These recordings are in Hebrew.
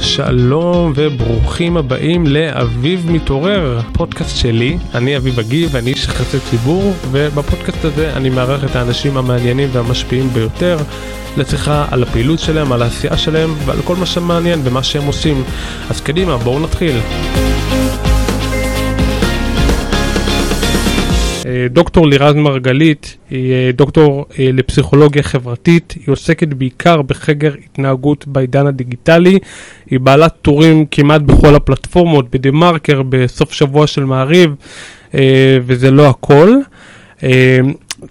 שלום וברוכים הבאים לאביב מתעורר, פודקאסט שלי, אני אביב אגיב, אני איש יחסי ציבור, ובפודקאסט הזה אני מארח את האנשים המעניינים והמשפיעים ביותר לשיחה על הפעילות שלהם, על העשייה שלהם ועל כל מה שמעניין ומה שהם עושים. אז קדימה, בואו נתחיל. דוקטור לירז מרגלית היא אה, דוקטור אה, לפסיכולוגיה חברתית, היא עוסקת בעיקר בחקר התנהגות בעידן הדיגיטלי, היא בעלת טורים כמעט בכל הפלטפורמות, בדה מרקר, בסוף שבוע של מעריב, וזה לא הכל.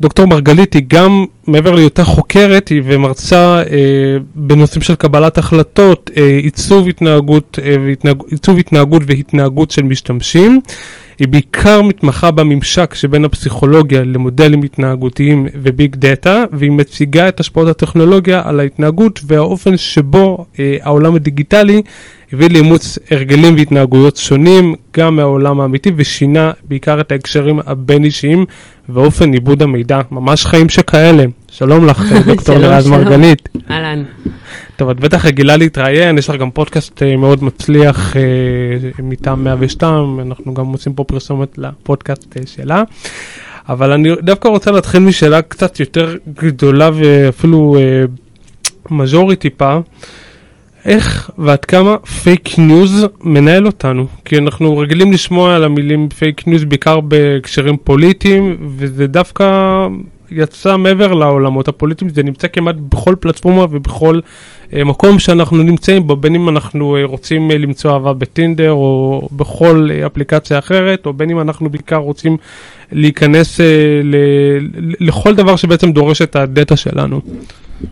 דוקטור מרגלית היא גם, מעבר להיותה חוקרת, היא ומרצה אה, בנושאים של קבלת החלטות, אה, עיצוב, התנהגות, אה, והתנהג, עיצוב התנהגות והתנהגות של משתמשים. היא בעיקר מתמחה בממשק שבין הפסיכולוגיה למודלים התנהגותיים וביג דאטה, והיא מציגה את השפעות הטכנולוגיה על ההתנהגות והאופן שבו אה, העולם הדיגיטלי הביא לאימוץ הרגלים והתנהגויות שונים, גם מהעולם האמיתי, ושינה בעיקר את ההקשרים הבין-אישיים ואופן עיבוד המידע. ממש חיים שכאלה. שלום לך, דוקטור לירז מרגלית. אהלן. טוב, את בטח רגילה להתראיין, יש לך גם פודקאסט אה, מאוד מצליח אה, מטעם 102, אנחנו גם עושים פה פרסומת לפודקאסט אה, שלה. אבל אני דווקא רוצה להתחיל משאלה קצת יותר גדולה ואפילו אה, מז'ורי טיפה. איך ועד כמה פייק ניוז מנהל אותנו? כי אנחנו רגילים לשמוע על המילים פייק ניוז בעיקר בהקשרים פוליטיים, וזה דווקא יצא מעבר לעולמות הפוליטיים, זה נמצא כמעט בכל פלטפורמה ובכל מקום שאנחנו נמצאים בו, בין אם אנחנו אה, רוצים אה, למצוא אהבה בטינדר או בכל אפליקציה אחרת, או בין אם אנחנו בעיקר רוצים להיכנס לכל דבר שבעצם דורש את הדאטה שלנו.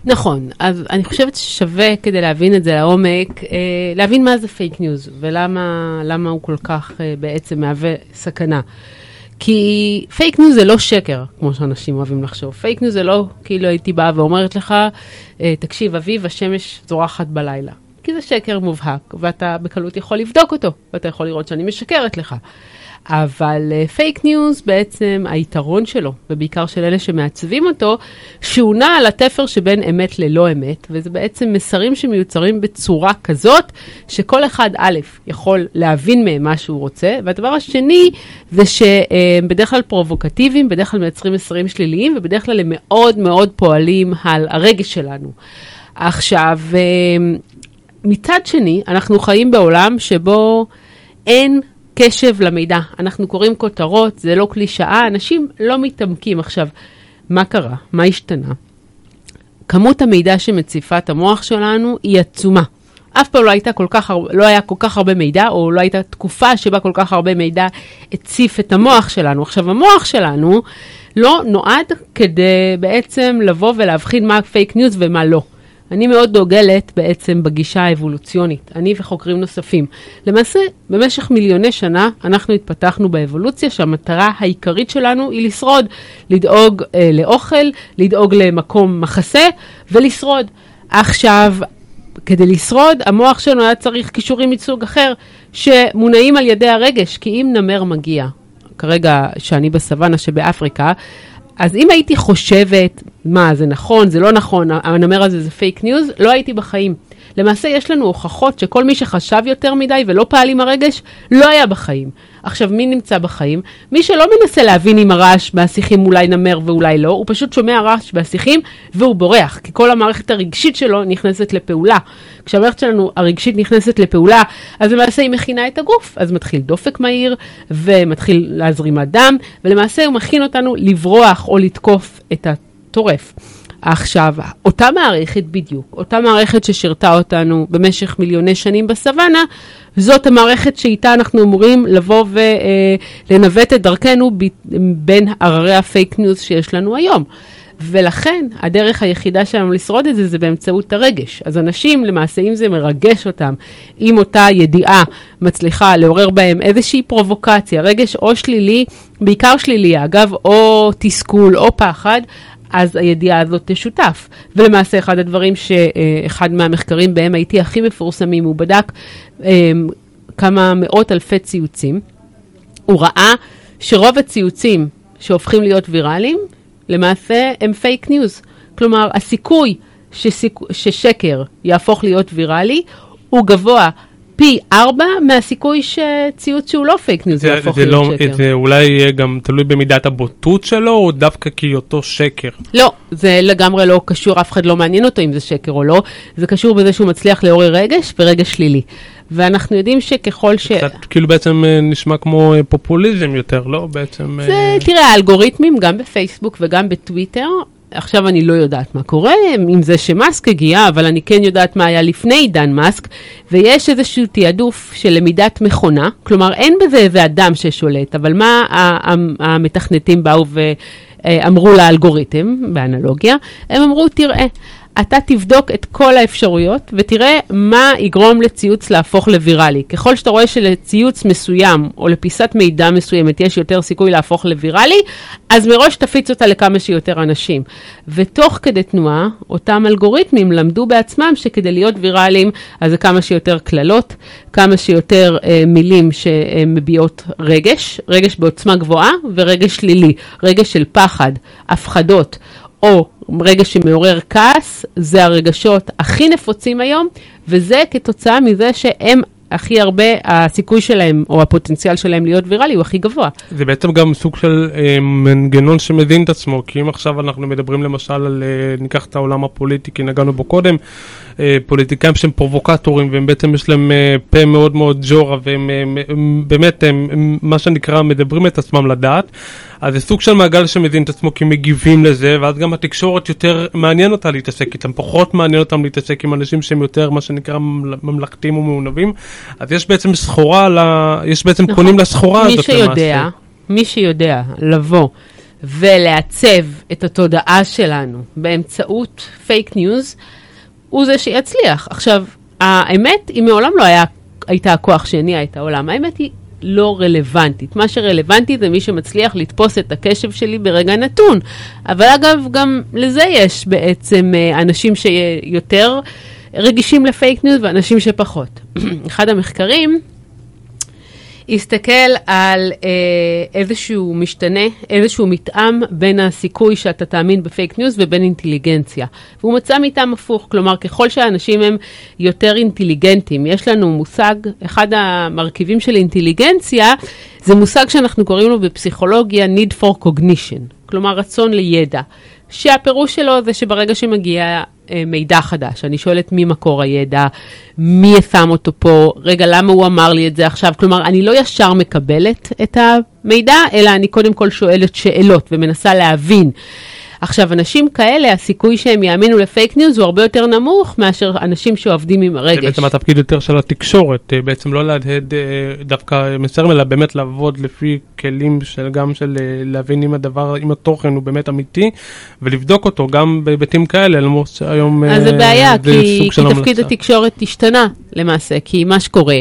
נכון, אז אני חושבת ששווה כדי להבין את זה לעומק, אה, להבין מה זה פייק ניוז ולמה הוא כל כך אה, בעצם מהווה סכנה. כי פייק ניוז זה לא שקר, כמו שאנשים אוהבים לחשוב. פייק ניוז זה לא כאילו הייתי באה ואומרת לך, אה, תקשיב, אביב, השמש זורחת בלילה. כי זה שקר מובהק, ואתה בקלות יכול לבדוק אותו, ואתה יכול לראות שאני משקרת לך. אבל פייק אה, ניוז בעצם היתרון שלו, ובעיקר של אלה שמעצבים אותו, שהוא נע על התפר שבין אמת ללא אמת, וזה בעצם מסרים שמיוצרים בצורה כזאת, שכל אחד א', יכול להבין מהם מה שהוא רוצה, והדבר השני זה שבדרך כלל פרובוקטיביים, בדרך כלל מייצרים מסרים שליליים, ובדרך כלל הם מאוד מאוד פועלים על הרגש שלנו. עכשיו, אה, מצד שני, אנחנו חיים בעולם שבו אין קשב למידע. אנחנו קוראים כותרות, זה לא קלישאה, אנשים לא מתעמקים. עכשיו, מה קרה? מה השתנה? כמות המידע שמציפה את המוח שלנו היא עצומה. אף פעם לא, הייתה כל כך, לא היה כל כך הרבה מידע, או לא הייתה תקופה שבה כל כך הרבה מידע הציף את המוח שלנו. עכשיו, המוח שלנו לא נועד כדי בעצם לבוא ולהבחין מה פייק ניוז ומה לא. אני מאוד דוגלת בעצם בגישה האבולוציונית, אני וחוקרים נוספים. למעשה, במשך מיליוני שנה אנחנו התפתחנו באבולוציה שהמטרה העיקרית שלנו היא לשרוד, לדאוג אה, לאוכל, לדאוג למקום מחסה ולשרוד. עכשיו, כדי לשרוד, המוח שלנו היה צריך כישורים מסוג אחר, שמונעים על ידי הרגש, כי אם נמר מגיע, כרגע שאני בסוואנה שבאפריקה, אז אם הייתי חושבת, מה, זה נכון, זה לא נכון, הנמר הזה זה פייק ניוז, לא הייתי בחיים. למעשה יש לנו הוכחות שכל מי שחשב יותר מדי ולא פעל עם הרגש, לא היה בחיים. עכשיו, מי נמצא בחיים? מי שלא מנסה להבין אם הרעש מהשיחים אולי נמר ואולי לא, הוא פשוט שומע רעש מהשיחים והוא בורח, כי כל המערכת הרגשית שלו נכנסת לפעולה. כשהמערכת שלנו הרגשית נכנסת לפעולה, אז למעשה היא מכינה את הגוף, אז מתחיל דופק מהיר ומתחיל להזרימת דם, ולמעשה הוא מכין אותנו לברוח או לתקוף את הטורף. עכשיו, אותה מערכת בדיוק, אותה מערכת ששירתה אותנו במשך מיליוני שנים בסוואנה, זאת המערכת שאיתה אנחנו אמורים לבוא ולנווט את דרכנו בין הררי הפייק ניוז שיש לנו היום. ולכן הדרך היחידה שלנו לשרוד את זה זה באמצעות הרגש. אז אנשים, למעשה, אם זה מרגש אותם, אם אותה ידיעה מצליחה לעורר בהם איזושהי פרובוקציה, רגש או שלילי, בעיקר שלילי אגב, או תסכול או פחד, אז הידיעה הזאת תשותף. ולמעשה אחד הדברים שאחד מהמחקרים ב-MIT הכי מפורסמים, הוא בדק אמ, כמה מאות אלפי ציוצים. הוא ראה שרוב הציוצים שהופכים להיות ויראליים, למעשה הם פייק ניוז. כלומר, הסיכוי שסיק... ששקר יהפוך להיות ויראלי, הוא גבוה פי ארבע מהסיכוי שציוץ שהוא לא פייק ניוז יהפוך להיות לא, שקר. זה אולי יהיה גם תלוי במידת הבוטות שלו, או דווקא כי אותו שקר. לא, זה לגמרי לא קשור, אף אחד לא מעניין אותו אם זה שקר או לא, זה קשור בזה שהוא מצליח לעורר רגש ורגש שלילי. ואנחנו יודעים שככל ש... קצת כאילו בעצם אה, נשמע כמו אה, פופוליזם יותר, לא? בעצם... זה, אה, תראה, האלגוריתמים, גם בפייסבוק וגם בטוויטר, עכשיו אני לא יודעת מה קורה עם זה שמאסק הגיע, אבל אני כן יודעת מה היה לפני עידן מאסק, ויש איזשהו תעדוף של למידת מכונה, כלומר אין בזה איזה אדם ששולט, אבל מה המתכנתים באו ואמרו לאלגוריתם, באנלוגיה, הם אמרו, תראה, אתה תבדוק את כל האפשרויות ותראה מה יגרום לציוץ להפוך לוויראלי. ככל שאתה רואה שלציוץ מסוים או לפיסת מידע מסוימת יש יותר סיכוי להפוך לוויראלי, אז מראש תפיץ אותה לכמה שיותר אנשים. ותוך כדי תנועה, אותם אלגוריתמים למדו בעצמם שכדי להיות ויראליים, אז זה כמה שיותר קללות, כמה שיותר אה, מילים שמביעות רגש, רגש בעוצמה גבוהה ורגש שלילי, רגש של פחד, הפחדות. או רגש שמעורר כעס, זה הרגשות הכי נפוצים היום, וזה כתוצאה מזה שהם הכי הרבה, הסיכוי שלהם, או הפוטנציאל שלהם להיות ויראלי הוא הכי גבוה. זה בעצם גם סוג של אה, מנגנון שמזין את עצמו, כי אם עכשיו אנחנו מדברים למשל על, אה, ניקח את העולם הפוליטי, כי נגענו בו קודם, אה, פוליטיקאים שהם פרובוקטורים, והם בעצם יש להם אה, פה מאוד מאוד ג'ורה, והם אה, באמת, הם, מה שנקרא, מדברים את עצמם לדעת. אז זה סוג של מעגל שמזין את עצמו כי מגיבים לזה, ואז גם התקשורת יותר מעניין אותה להתעסק איתם, פחות מעניין אותם להתעסק עם אנשים שהם יותר, מה שנקרא, ממל- ממלכתיים ומעונבים. אז יש בעצם סחורה, ל... יש בעצם נכון. קונים לסחורה מי הזאת שיודע, מי שיודע לבוא ולעצב את התודעה שלנו באמצעות פייק ניוז, הוא זה שיצליח. עכשיו, האמת היא מעולם לא היה, הייתה הכוח שהניע את העולם, האמת היא לא רלוונטית. מה שרלוונטי זה מי שמצליח לתפוס את הקשב שלי ברגע נתון. אבל אגב, גם לזה יש בעצם אה, אנשים שיותר רגישים ל fake news ואנשים שפחות. אחד המחקרים הסתכל על אה, איזשהו משתנה, איזשהו מתאם בין הסיכוי שאתה תאמין ב fake news ובין אינטליגנציה. והוא מצא מתאם הפוך, כלומר ככל שהאנשים הם יותר אינטליגנטים, יש לנו מושג, אחד המרכיבים של אינטליגנציה, זה מושג שאנחנו קוראים לו בפסיכולוגיה need for cognition, כלומר רצון לידע. שהפירוש שלו זה שברגע שמגיע אה, מידע חדש, אני שואלת מי מקור הידע, מי שם אותו פה, רגע, למה הוא אמר לי את זה עכשיו? כלומר, אני לא ישר מקבלת את המידע, אלא אני קודם כל שואלת שאלות ומנסה להבין. עכשיו, אנשים כאלה, הסיכוי שהם יאמינו לפייק ניוז הוא הרבה יותר נמוך מאשר אנשים שעובדים עם זה הרגש. בעצם התפקיד יותר של התקשורת, אה, בעצם לא להדהד אה, דווקא מסרים, אלא באמת לעבוד לפי כלים של גם של אה, להבין אם הדבר, אם התוכן הוא באמת אמיתי, ולבדוק אותו גם בהיבטים כאלה, למרות שהיום אז זה אה, בעיה, זה כי, סוג כי של תפקיד המלצה. התקשורת השתנה למעשה, כי מה שקורה,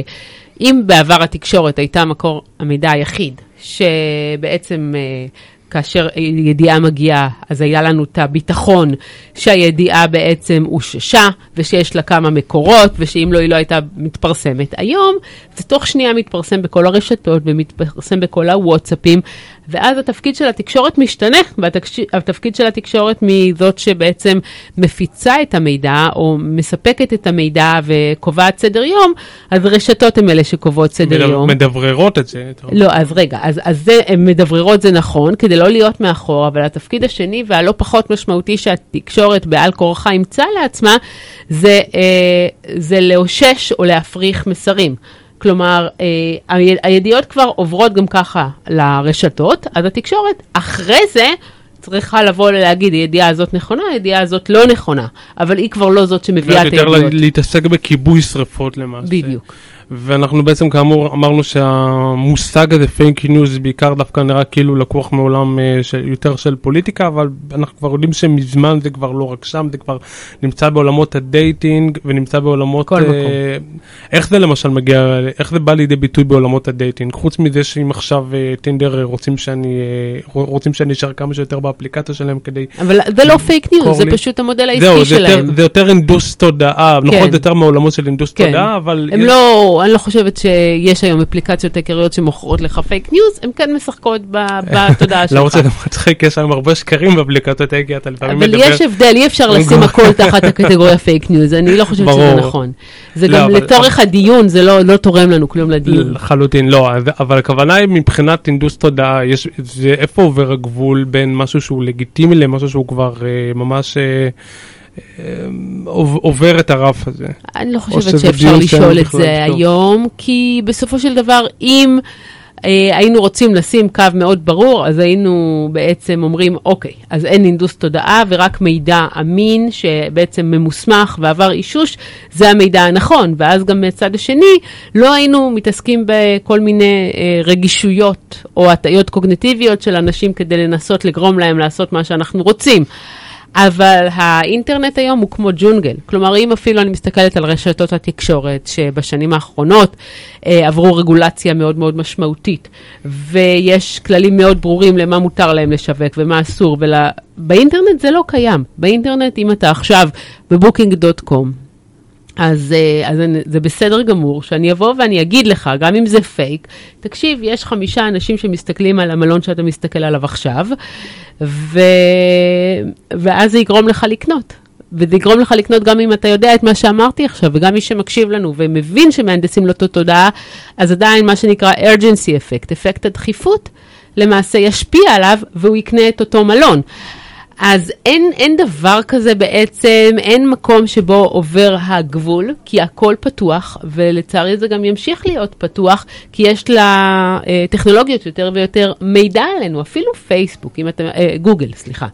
אם בעבר התקשורת הייתה מקור המידע היחיד, שבעצם כאשר ידיעה מגיעה, אז היה לנו את הביטחון שהידיעה בעצם אוששה, ושיש לה כמה מקורות, ושאם לא, היא לא הייתה מתפרסמת. היום זה תוך שנייה מתפרסם בכל הרשתות, ומתפרסם בכל הוואטסאפים, ואז התפקיד של התקשורת משתנה, והתפקיד של התקשורת מזאת שבעצם מפיצה את המידע, או מספקת את המידע וקובעת סדר יום, אז רשתות הן אלה שקובעות סדר מדבר- יום. מדבררות את זה. לא, אז רגע, אז, אז זה, מדבררות זה נכון, כדי לא להיות מאחור, אבל התפקיד השני והלא פחות משמעותי שהתקשורת בעל כורחה אימצה לעצמה, זה, אה, זה לאושש או להפריך מסרים. כלומר, אה, הידיעות כבר עוברות גם ככה לרשתות, אז התקשורת אחרי זה צריכה לבוא ולהגיד, הידיעה הזאת נכונה, הידיעה הזאת לא נכונה, אבל היא כבר לא זאת שמביאה את יותר הידיעות. להתעסק בכיבוי שרפות למעשה. בדיוק. ואנחנו בעצם כאמור אמרנו שהמושג הזה fake news בעיקר דווקא נראה כאילו לקוח מעולם אה, של, יותר של פוליטיקה, אבל אנחנו כבר יודעים שמזמן זה כבר לא רק שם, זה כבר נמצא בעולמות ה dating ונמצא בעולמות... כל מקום. איך זה למשל מגיע, איך זה בא לידי ביטוי בעולמות ה dating? חוץ מזה שאם עכשיו אה, טינדר אה, רוצים שאני, אה, רוצים שאני אשאר כמה שיותר באפליקציה שלהם כדי... אבל זה לא fake news, זה קורלי. פשוט המודל העסקי זהו, זה שלהם. יותר, זה יותר הינדוס תודעה, נכון, כן. זה יותר מעולמות של הינדוס כן. תודעה, אבל... הם יש- לא לא, אני לא חושבת שיש היום אפליקציות עיקריות שמוכרות לך fake news, הן כן משחקות בתודעה שלך. לא רוצה למצחיק, יש היום הרבה שקרים באפליקציות מדבר... אבל יש הבדל, אי אפשר לשים הכל תחת הקטגוריה fake news, אני לא חושבת שזה נכון. זה לא, גם לצורך הדיון, זה לא, לא תורם לנו כלום לדיון. לחלוטין, לא, אבל הכוונה היא מבחינת הינדוס תודעה, איפה עובר הגבול בין משהו שהוא לגיטימי למשהו שהוא כבר אה, ממש... אה, עובר את הרף הזה. אני לא חושבת שאפשר לשאול את זה היום, כי בסופו של דבר, אם אה, היינו רוצים לשים קו מאוד ברור, אז היינו בעצם אומרים, אוקיי, אז אין אינדוס תודעה ורק מידע אמין שבעצם ממוסמך ועבר אישוש, זה המידע הנכון. ואז גם מהצד השני, לא היינו מתעסקים בכל מיני אה, רגישויות או הטיות קוגניטיביות של אנשים כדי לנסות לגרום להם לעשות מה שאנחנו רוצים. אבל האינטרנט היום הוא כמו ג'ונגל. כלומר, אם אפילו אני מסתכלת על רשתות התקשורת, שבשנים האחרונות אה, עברו רגולציה מאוד מאוד משמעותית, ויש כללים מאוד ברורים למה מותר להם לשווק ומה אסור, ובאינטרנט זה לא קיים. באינטרנט, אם אתה עכשיו בבוקינג.קום, אז, אה, אז זה בסדר גמור שאני אבוא ואני אגיד לך, גם אם זה פייק, תקשיב, יש חמישה אנשים שמסתכלים על המלון שאתה מסתכל עליו עכשיו, ו... ואז זה יגרום לך לקנות. וזה יגרום לך לקנות גם אם אתה יודע את מה שאמרתי עכשיו, וגם מי שמקשיב לנו ומבין שמהנדסים לו את התודעה, אז עדיין מה שנקרא urgency effect, אפקט הדחיפות, למעשה ישפיע עליו והוא יקנה את אותו מלון. אז אין, אין דבר כזה בעצם, אין מקום שבו עובר הגבול, כי הכל פתוח, ולצערי זה גם ימשיך להיות פתוח, כי יש לטכנולוגיות יותר ויותר מידע עלינו, אפילו פייסבוק, אם אתה, אה, גוגל, סליחה.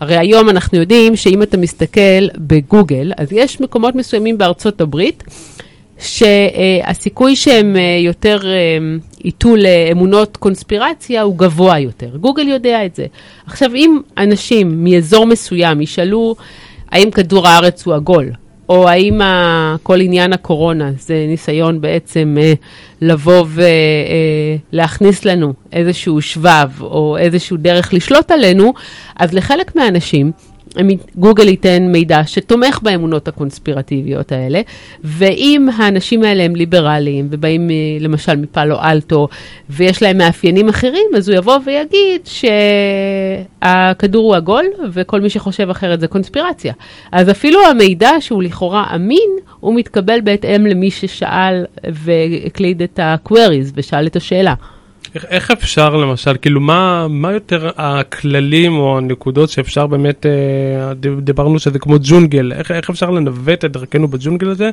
הרי היום אנחנו יודעים שאם אתה מסתכל בגוגל, אז יש מקומות מסוימים בארצות הברית, שהסיכוי שהם אה, יותר אה, ייטו לאמונות קונספירציה הוא גבוה יותר. גוגל יודע את זה. עכשיו, אם אנשים מאזור מסוים ישאלו האם כדור הארץ הוא עגול, או האם כל עניין הקורונה זה ניסיון בעצם אה, לבוא ולהכניס לנו איזשהו שבב או איזשהו דרך לשלוט עלינו, אז לחלק מהאנשים גוגל ייתן מידע שתומך באמונות הקונספירטיביות האלה, ואם האנשים האלה הם ליברליים ובאים למשל מפאלו אלטו ויש להם מאפיינים אחרים, אז הוא יבוא ויגיד שהכדור הוא עגול וכל מי שחושב אחרת זה קונספירציה. אז אפילו המידע שהוא לכאורה אמין, הוא מתקבל בהתאם למי ששאל והקליד את ה-queries ושאל את השאלה. איך, איך אפשר למשל, כאילו מה, מה יותר הכללים או הנקודות שאפשר באמת, אה, דיברנו שזה כמו ג'ונגל, איך, איך אפשר לנווט את דרכנו בג'ונגל הזה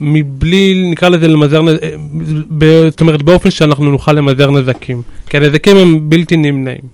מבלי, נקרא לזה למזער, אה, זאת אומרת באופן שאנחנו נוכל למזער נזקים, כי הנזקים הם בלתי נמנעים.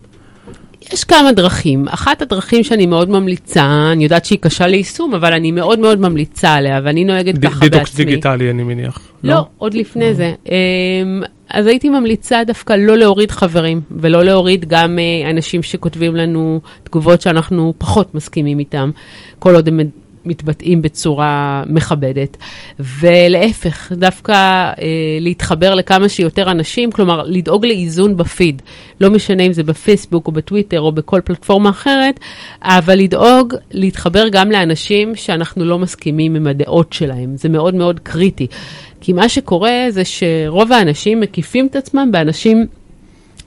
יש כמה דרכים. אחת הדרכים שאני מאוד ממליצה, אני יודעת שהיא קשה ליישום, אבל אני מאוד מאוד ממליצה עליה, ואני נוהגת ככה בעצמי. דידוקס דיגיטלי, אני מניח. לא, לא עוד לפני לא. זה. אמ, אז הייתי ממליצה דווקא לא להוריד חברים, ולא להוריד גם uh, אנשים שכותבים לנו תגובות שאנחנו פחות מסכימים איתם, כל עוד הם מתבטאים בצורה מכבדת. ולהפך, דווקא uh, להתחבר לכמה שיותר אנשים, כלומר, לדאוג לאיזון בפיד. לא משנה אם זה בפייסבוק או בטוויטר או בכל פלטפורמה אחרת, אבל לדאוג להתחבר גם לאנשים שאנחנו לא מסכימים עם הדעות שלהם. זה מאוד מאוד קריטי. כי מה שקורה זה שרוב האנשים מקיפים את עצמם באנשים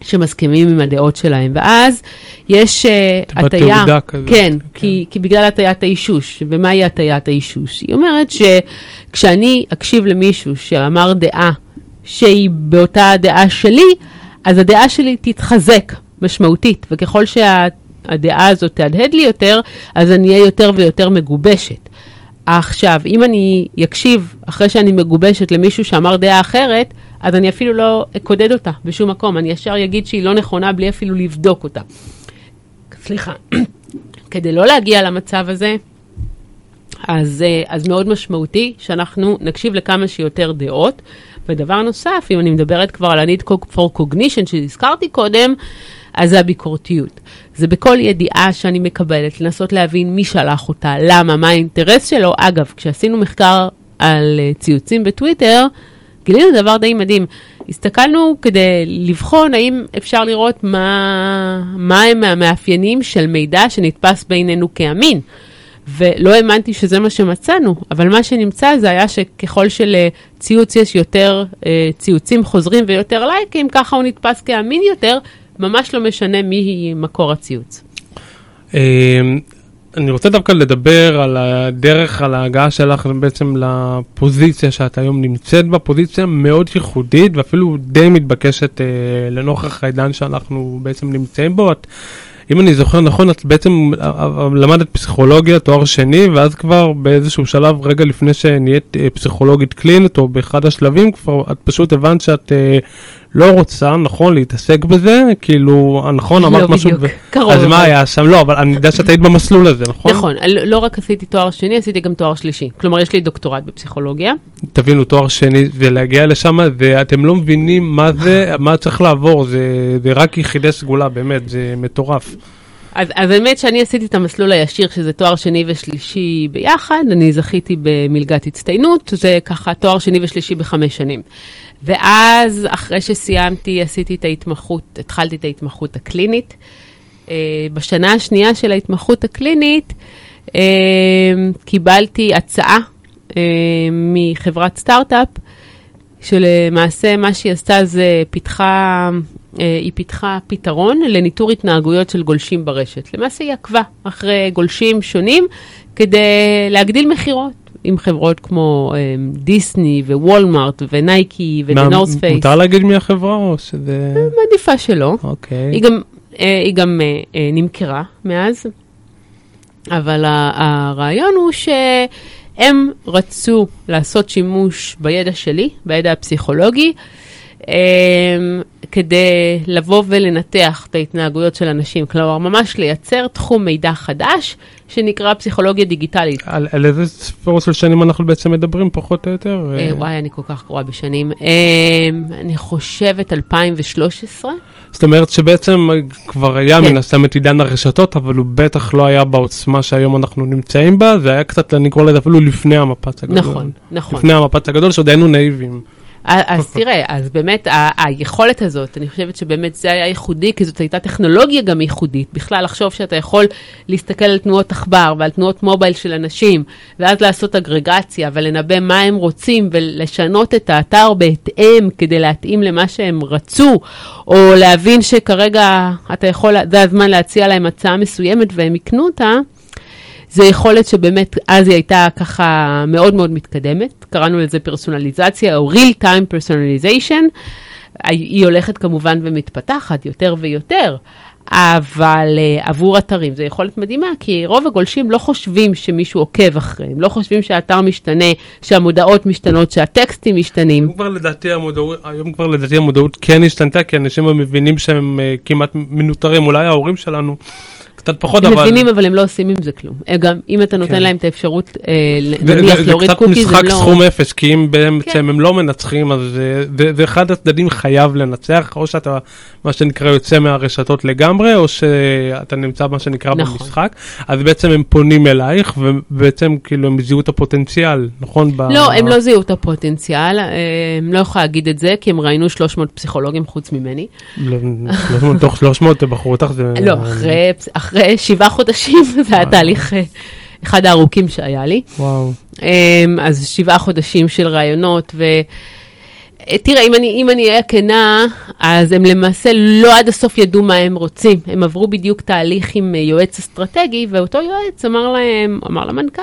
שמסכימים עם הדעות שלהם, ואז יש uh, הטיה, כזה. כן, כן. כי, כי בגלל הטיית האישוש, ומהי הטיית האישוש? היא אומרת שכשאני אקשיב למישהו שאמר דעה שהיא באותה הדעה שלי, אז הדעה שלי תתחזק משמעותית, וככל שהדעה הזאת תהדהד לי יותר, אז אני אהיה יותר ויותר מגובשת. עכשיו, אם אני אקשיב אחרי שאני מגובשת למישהו שאמר דעה אחרת, אז אני אפילו לא אקודד אותה בשום מקום, אני ישר אגיד שהיא לא נכונה בלי אפילו לבדוק אותה. סליחה. כדי לא להגיע למצב הזה, אז, אה, אז מאוד משמעותי שאנחנו נקשיב לכמה שיותר דעות. ודבר נוסף, אם אני מדברת כבר על ה-need for cognition שהזכרתי קודם, אז זה הביקורתיות. זה בכל ידיעה שאני מקבלת, לנסות להבין מי שלח אותה, למה, מה האינטרס שלו. אגב, כשעשינו מחקר על uh, ציוצים בטוויטר, גילינו דבר די מדהים. הסתכלנו כדי לבחון האם אפשר לראות מה, מה הם המאפיינים של מידע שנתפס בינינו כאמין. ולא האמנתי שזה מה שמצאנו, אבל מה שנמצא זה היה שככל שלציוץ יש יותר אה, ציוצים חוזרים ויותר לייקים, ככה הוא נתפס כאמין יותר, ממש לא משנה מי היא מקור הציוץ. אני רוצה דווקא לדבר על הדרך, על ההגעה שלך בעצם לפוזיציה שאת היום נמצאת בה, פוזיציה מאוד ייחודית ואפילו די מתבקשת אה, לנוכח העידן שאנחנו בעצם נמצאים בו. את, אם אני זוכר נכון, את בעצם אה, אה, למדת פסיכולוגיה, תואר שני, ואז כבר באיזשהו שלב, רגע לפני שנהיית אה, פסיכולוגית קלינית, או באחד השלבים, כבר את פשוט הבנת שאת... אה, לא רוצה, נכון, להתעסק בזה, כאילו, נכון, לא אמרת משהו, בדיוק, ו- קרוב אז. מה היה שם? לא, אבל אני יודע שאת היית במסלול הזה, נכון? נכון, לא לא רק עשיתי תואר שני, עשיתי גם תואר שלישי. כלומר, יש לי דוקטורט בפסיכולוגיה. תבינו, תואר שני, ולהגיע לשם, ואתם לא מבינים מה זה, מה צריך לעבור, זה, זה רק יחידי סגולה, באמת, זה מטורף. אז, אז האמת שאני עשיתי את המסלול הישיר, שזה תואר שני ושלישי ביחד, אני זכיתי במלגת הצטיינות, זה ככה תואר שני ושלישי בחמש שנים. ואז, אחרי שסיימתי, עשיתי את ההתמחות, התחלתי את ההתמחות הקלינית. אה, בשנה השנייה של ההתמחות הקלינית, אה, קיבלתי הצעה אה, מחברת סטארט-אפ, שלמעשה מה שהיא עשתה זה פיתחה, היא פיתחה פתרון לניטור התנהגויות של גולשים ברשת. למעשה היא עקבה אחרי גולשים שונים כדי להגדיל מכירות. עם חברות כמו אה, דיסני ווולמארט ונייקי מה, ונורס פייס. מותר להגיד מי החברה, או שזה... מעדיפה שלא. אוקיי. היא גם, אה, היא גם אה, אה, נמכרה מאז, אבל הרעיון הוא שהם רצו לעשות שימוש בידע שלי, בידע הפסיכולוגי, אה, כדי לבוא ולנתח את ההתנהגויות של אנשים. כלומר, ממש לייצר תחום מידע חדש שנקרא פסיכולוגיה דיגיטלית. על, על איזה ספור של שנים אנחנו בעצם מדברים, פחות או יותר? אה, וואי, אני כל כך גרועה בשנים. אה, אני חושבת 2013. זאת אומרת שבעצם כבר היה כן. מן הסתם את עידן הרשתות, אבל הוא בטח לא היה בעוצמה שהיום אנחנו נמצאים בה, זה היה קצת, אני קורא לזה אפילו לפני המפץ הגדול. נכון, נכון. לפני המפץ הגדול, שעוד היינו נאיבים. אז תראה, אז באמת היכולת הזאת, אני חושבת שבאמת זה היה ייחודי, כי זאת הייתה טכנולוגיה גם ייחודית. בכלל, לחשוב שאתה יכול להסתכל על תנועות עכבר ועל תנועות מובייל של אנשים, ואז לעשות אגרגציה ולנבא מה הם רוצים ולשנות את האתר בהתאם כדי להתאים למה שהם רצו, או להבין שכרגע אתה יכול, זה הזמן להציע להם הצעה מסוימת והם יקנו אותה. זה יכולת שבאמת אז היא הייתה ככה מאוד מאוד מתקדמת, קראנו לזה פרסונליזציה או real time personalization. היא הולכת כמובן ומתפתחת יותר ויותר, אבל uh, עבור אתרים זו יכולת מדהימה, כי רוב הגולשים לא חושבים שמישהו עוקב אחריהם, לא חושבים שהאתר משתנה, שהמודעות משתנות, שהטקסטים משתנים. כבר לדעתי המודעות, היום כבר לדעתי המודעות כן השתנתה, כי אנשים מבינים שהם אה, כמעט מנוטרים, אולי ההורים שלנו קצת פחות, הם אבל... מבינים, אבל הם לא עושים עם זה כלום. הם גם אם אתה נותן כן. להם את האפשרות, אה, נניח זה- להוריד זה קצת משחק הם לא... סכום אפס, כי אם בעצם כן. הם לא מנצחים, אז זה- אחד הצדדים חייב לנצח, או שאתה, מה שנקרא, יוצא מהרשתות לגמרי, או שאתה נמצא, מה שנקרא, נכון. במשחק. אז בעצם הם פונים אלייך, ובעצם כאילו הם זיהו את הפוטנציאל, נכון? ב- לא, הם לא זיהו את הפוטנציאל, אה, הם לא יכולה להגיד את זה, כי הם ראיינו 300 פסיכולוגים חוץ ממני. לא, 300 מתוך 300 בחרו אותך, זה... לא, אחרי- אחרי שבעה חודשים, זה היה. תהליך, אה, אחד הארוכים שהיה לי. וואו. אמ, אז שבעה חודשים של ראיונות, ו... אה, תראה, אם אני, אם אני אהיה כנה, אז הם למעשה לא עד הסוף ידעו מה הם רוצים. הם עברו בדיוק תהליך עם אה, יועץ אסטרטגי, ואותו יועץ אמר להם, אמר למנכ"ל,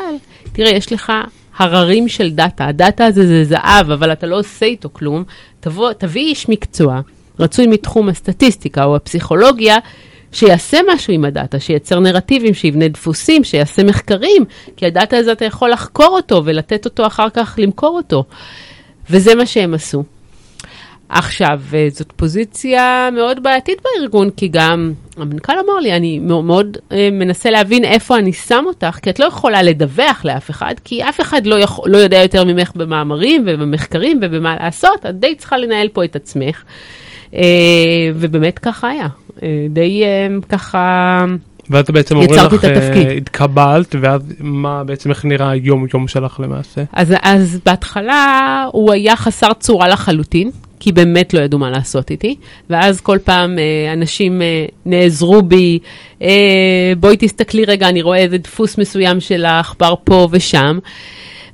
תראה, יש לך הררים של דאטה, הדאטה הזה זה זהב, אבל אתה לא עושה איתו כלום. תבוא, תביא איש מקצוע, רצוי מתחום הסטטיסטיקה או הפסיכולוגיה, שיעשה משהו עם הדאטה, שייצר נרטיבים, שיבנה דפוסים, שיעשה מחקרים, כי הדאטה הזה אתה יכול לחקור אותו ולתת אותו אחר כך למכור אותו. וזה מה שהם עשו. עכשיו, אה, זאת פוזיציה מאוד בעייתית בארגון, כי גם המנכ"ל אמר לי, אני מאוד, מאוד אה, מנסה להבין איפה אני שם אותך, כי את לא יכולה לדווח לאף אחד, כי אף אחד לא, יכול, לא יודע יותר ממך במאמרים ובמחקרים ובמה לעשות, את די צריכה לנהל פה את עצמך. אה, ובאמת ככה היה. אה, די אה, ככה... ואז בעצם אומרים לך, התקבלת, ואז מה בעצם, איך נראה היום-יום שלך למעשה? אז, אז בהתחלה הוא היה חסר צורה לחלוטין, כי באמת לא ידעו מה לעשות איתי. ואז כל פעם אה, אנשים אה, נעזרו בי, אה, בואי תסתכלי רגע, אני רואה איזה דפוס מסוים של העכבר פה ושם.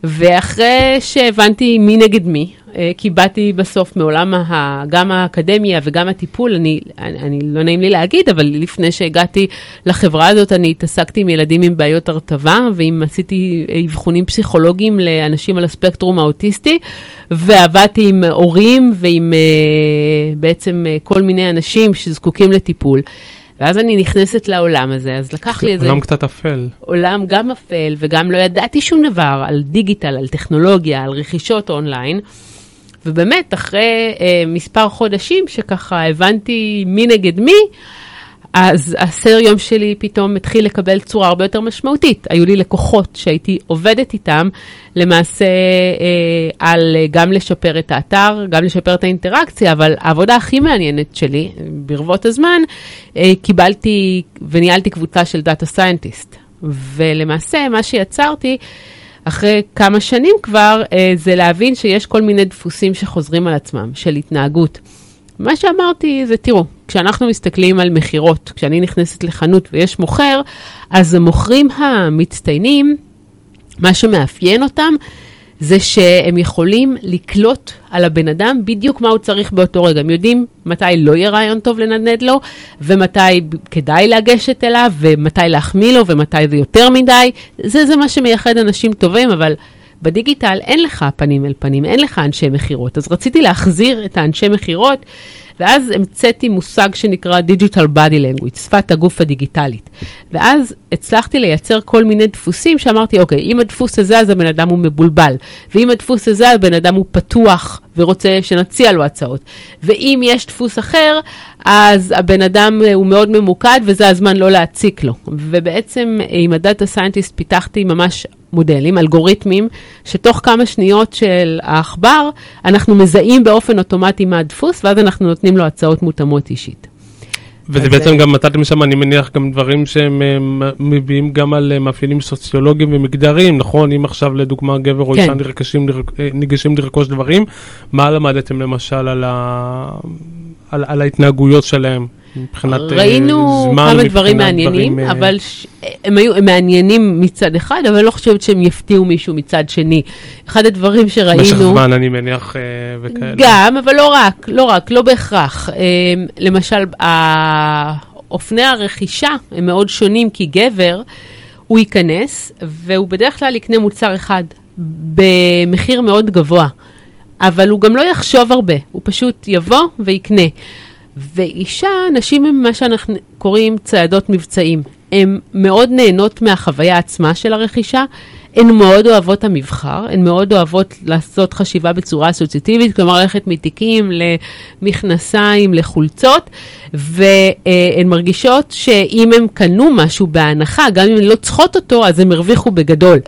ואחרי שהבנתי מי נגד מי, כי באתי בסוף מעולם ה, גם האקדמיה וגם הטיפול, אני, אני, אני לא נעים לי להגיד, אבל לפני שהגעתי לחברה הזאת, אני התעסקתי עם ילדים עם בעיות הרטבה, ואם עשיתי אבחונים פסיכולוגיים לאנשים על הספקטרום האוטיסטי, ועבדתי עם הורים ועם אה, בעצם אה, כל מיני אנשים שזקוקים לטיפול. ואז אני נכנסת לעולם הזה, אז לקח לי איזה... עולם קצת אפל. עולם גם אפל, וגם לא ידעתי שום דבר על דיגיטל, על טכנולוגיה, על רכישות אונליין. ובאמת, אחרי אה, מספר חודשים שככה הבנתי מי נגד מי, אז הסדר יום שלי פתאום התחיל לקבל צורה הרבה יותר משמעותית. היו לי לקוחות שהייתי עובדת איתם למעשה אה, על אה, גם לשפר את האתר, גם לשפר את האינטראקציה, אבל העבודה הכי מעניינת שלי, ברבות הזמן, אה, קיבלתי וניהלתי קבוצה של data scientist. ולמעשה, מה שיצרתי, אחרי כמה שנים כבר, אה, זה להבין שיש כל מיני דפוסים שחוזרים על עצמם, של התנהגות. מה שאמרתי זה, תראו, כשאנחנו מסתכלים על מכירות, כשאני נכנסת לחנות ויש מוכר, אז המוכרים המצטיינים, מה שמאפיין אותם זה שהם יכולים לקלוט על הבן אדם בדיוק מה הוא צריך באותו רגע. הם יודעים מתי לא יהיה רעיון טוב לנדנד לו, ומתי כדאי לגשת אליו, ומתי להחמיא לו, ומתי זה יותר מדי. זה, זה מה שמייחד אנשים טובים, אבל בדיגיטל אין לך פנים אל פנים, אין לך אנשי מכירות. אז רציתי להחזיר את האנשי מכירות. ואז המצאתי מושג שנקרא Digital Body Language, שפת הגוף הדיגיטלית. ואז הצלחתי לייצר כל מיני דפוסים שאמרתי, אוקיי, אם הדפוס הזה, אז הבן אדם הוא מבולבל, ואם הדפוס הזה, הבן אדם הוא פתוח ורוצה שנציע לו הצעות. ואם יש דפוס אחר, אז הבן אדם הוא מאוד ממוקד וזה הזמן לא להציק לו. ובעצם עם ה data scientist פיתחתי ממש מודלים, אלגוריתמים, שתוך כמה שניות של העכבר, אנחנו מזהים באופן אוטומטי מה הדפוס, ואז אנחנו נותנים לו הצעות מותאמות אישית. וזה בעצם אה, גם מצאתם שם, אני מניח, גם דברים שהם אה, מביאים גם על אה, מאפיינים סוציולוגיים ומגדריים, נכון? אם עכשיו לדוגמה גבר או אישה כן. ניגשים לרכוש דברים, מה למדתם למשל על, ה... על, על ההתנהגויות שלהם? מבחינת זמן, ראינו כמה דברים מעניינים, דברים, אבל ש... הם היו הם מעניינים מצד אחד, אבל לא חושבת שהם יפתיעו מישהו מצד שני. אחד הדברים שראינו... משך זמן, אני מניח, וכאלה. גם, אבל לא רק, לא רק, לא בהכרח. למשל, אופני הרכישה הם מאוד שונים, כי גבר, הוא ייכנס, והוא בדרך כלל יקנה מוצר אחד במחיר מאוד גבוה. אבל הוא גם לא יחשוב הרבה, הוא פשוט יבוא ויקנה. ואישה, נשים הם מה שאנחנו קוראים צעדות מבצעים. הן מאוד נהנות מהחוויה עצמה של הרכישה, הן מאוד אוהבות המבחר, הן מאוד אוהבות לעשות חשיבה בצורה אסוציאטיבית, כלומר ללכת מתיקים למכנסיים, לחולצות, והן מרגישות שאם הן קנו משהו בהנחה, גם אם הן לא צריכות אותו, אז הן הרוויחו בגדול.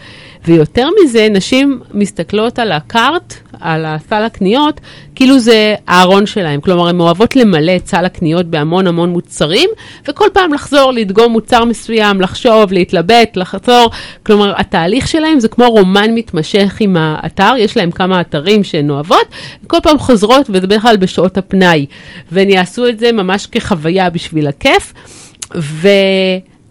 ויותר מזה, נשים מסתכלות על הקארט, על הסל הקניות, כאילו זה הארון שלהם. כלומר, הן אוהבות למלא את סל הקניות בהמון המון מוצרים, וכל פעם לחזור, לדגום מוצר מסוים, לחשוב, להתלבט, לחזור. כלומר, התהליך שלהם זה כמו רומן מתמשך עם האתר, יש להם כמה אתרים שהן אוהבות, וכל פעם חוזרות, וזה בדרך כלל בשעות הפנאי. והן יעשו את זה ממש כחוויה בשביל הכיף. ו...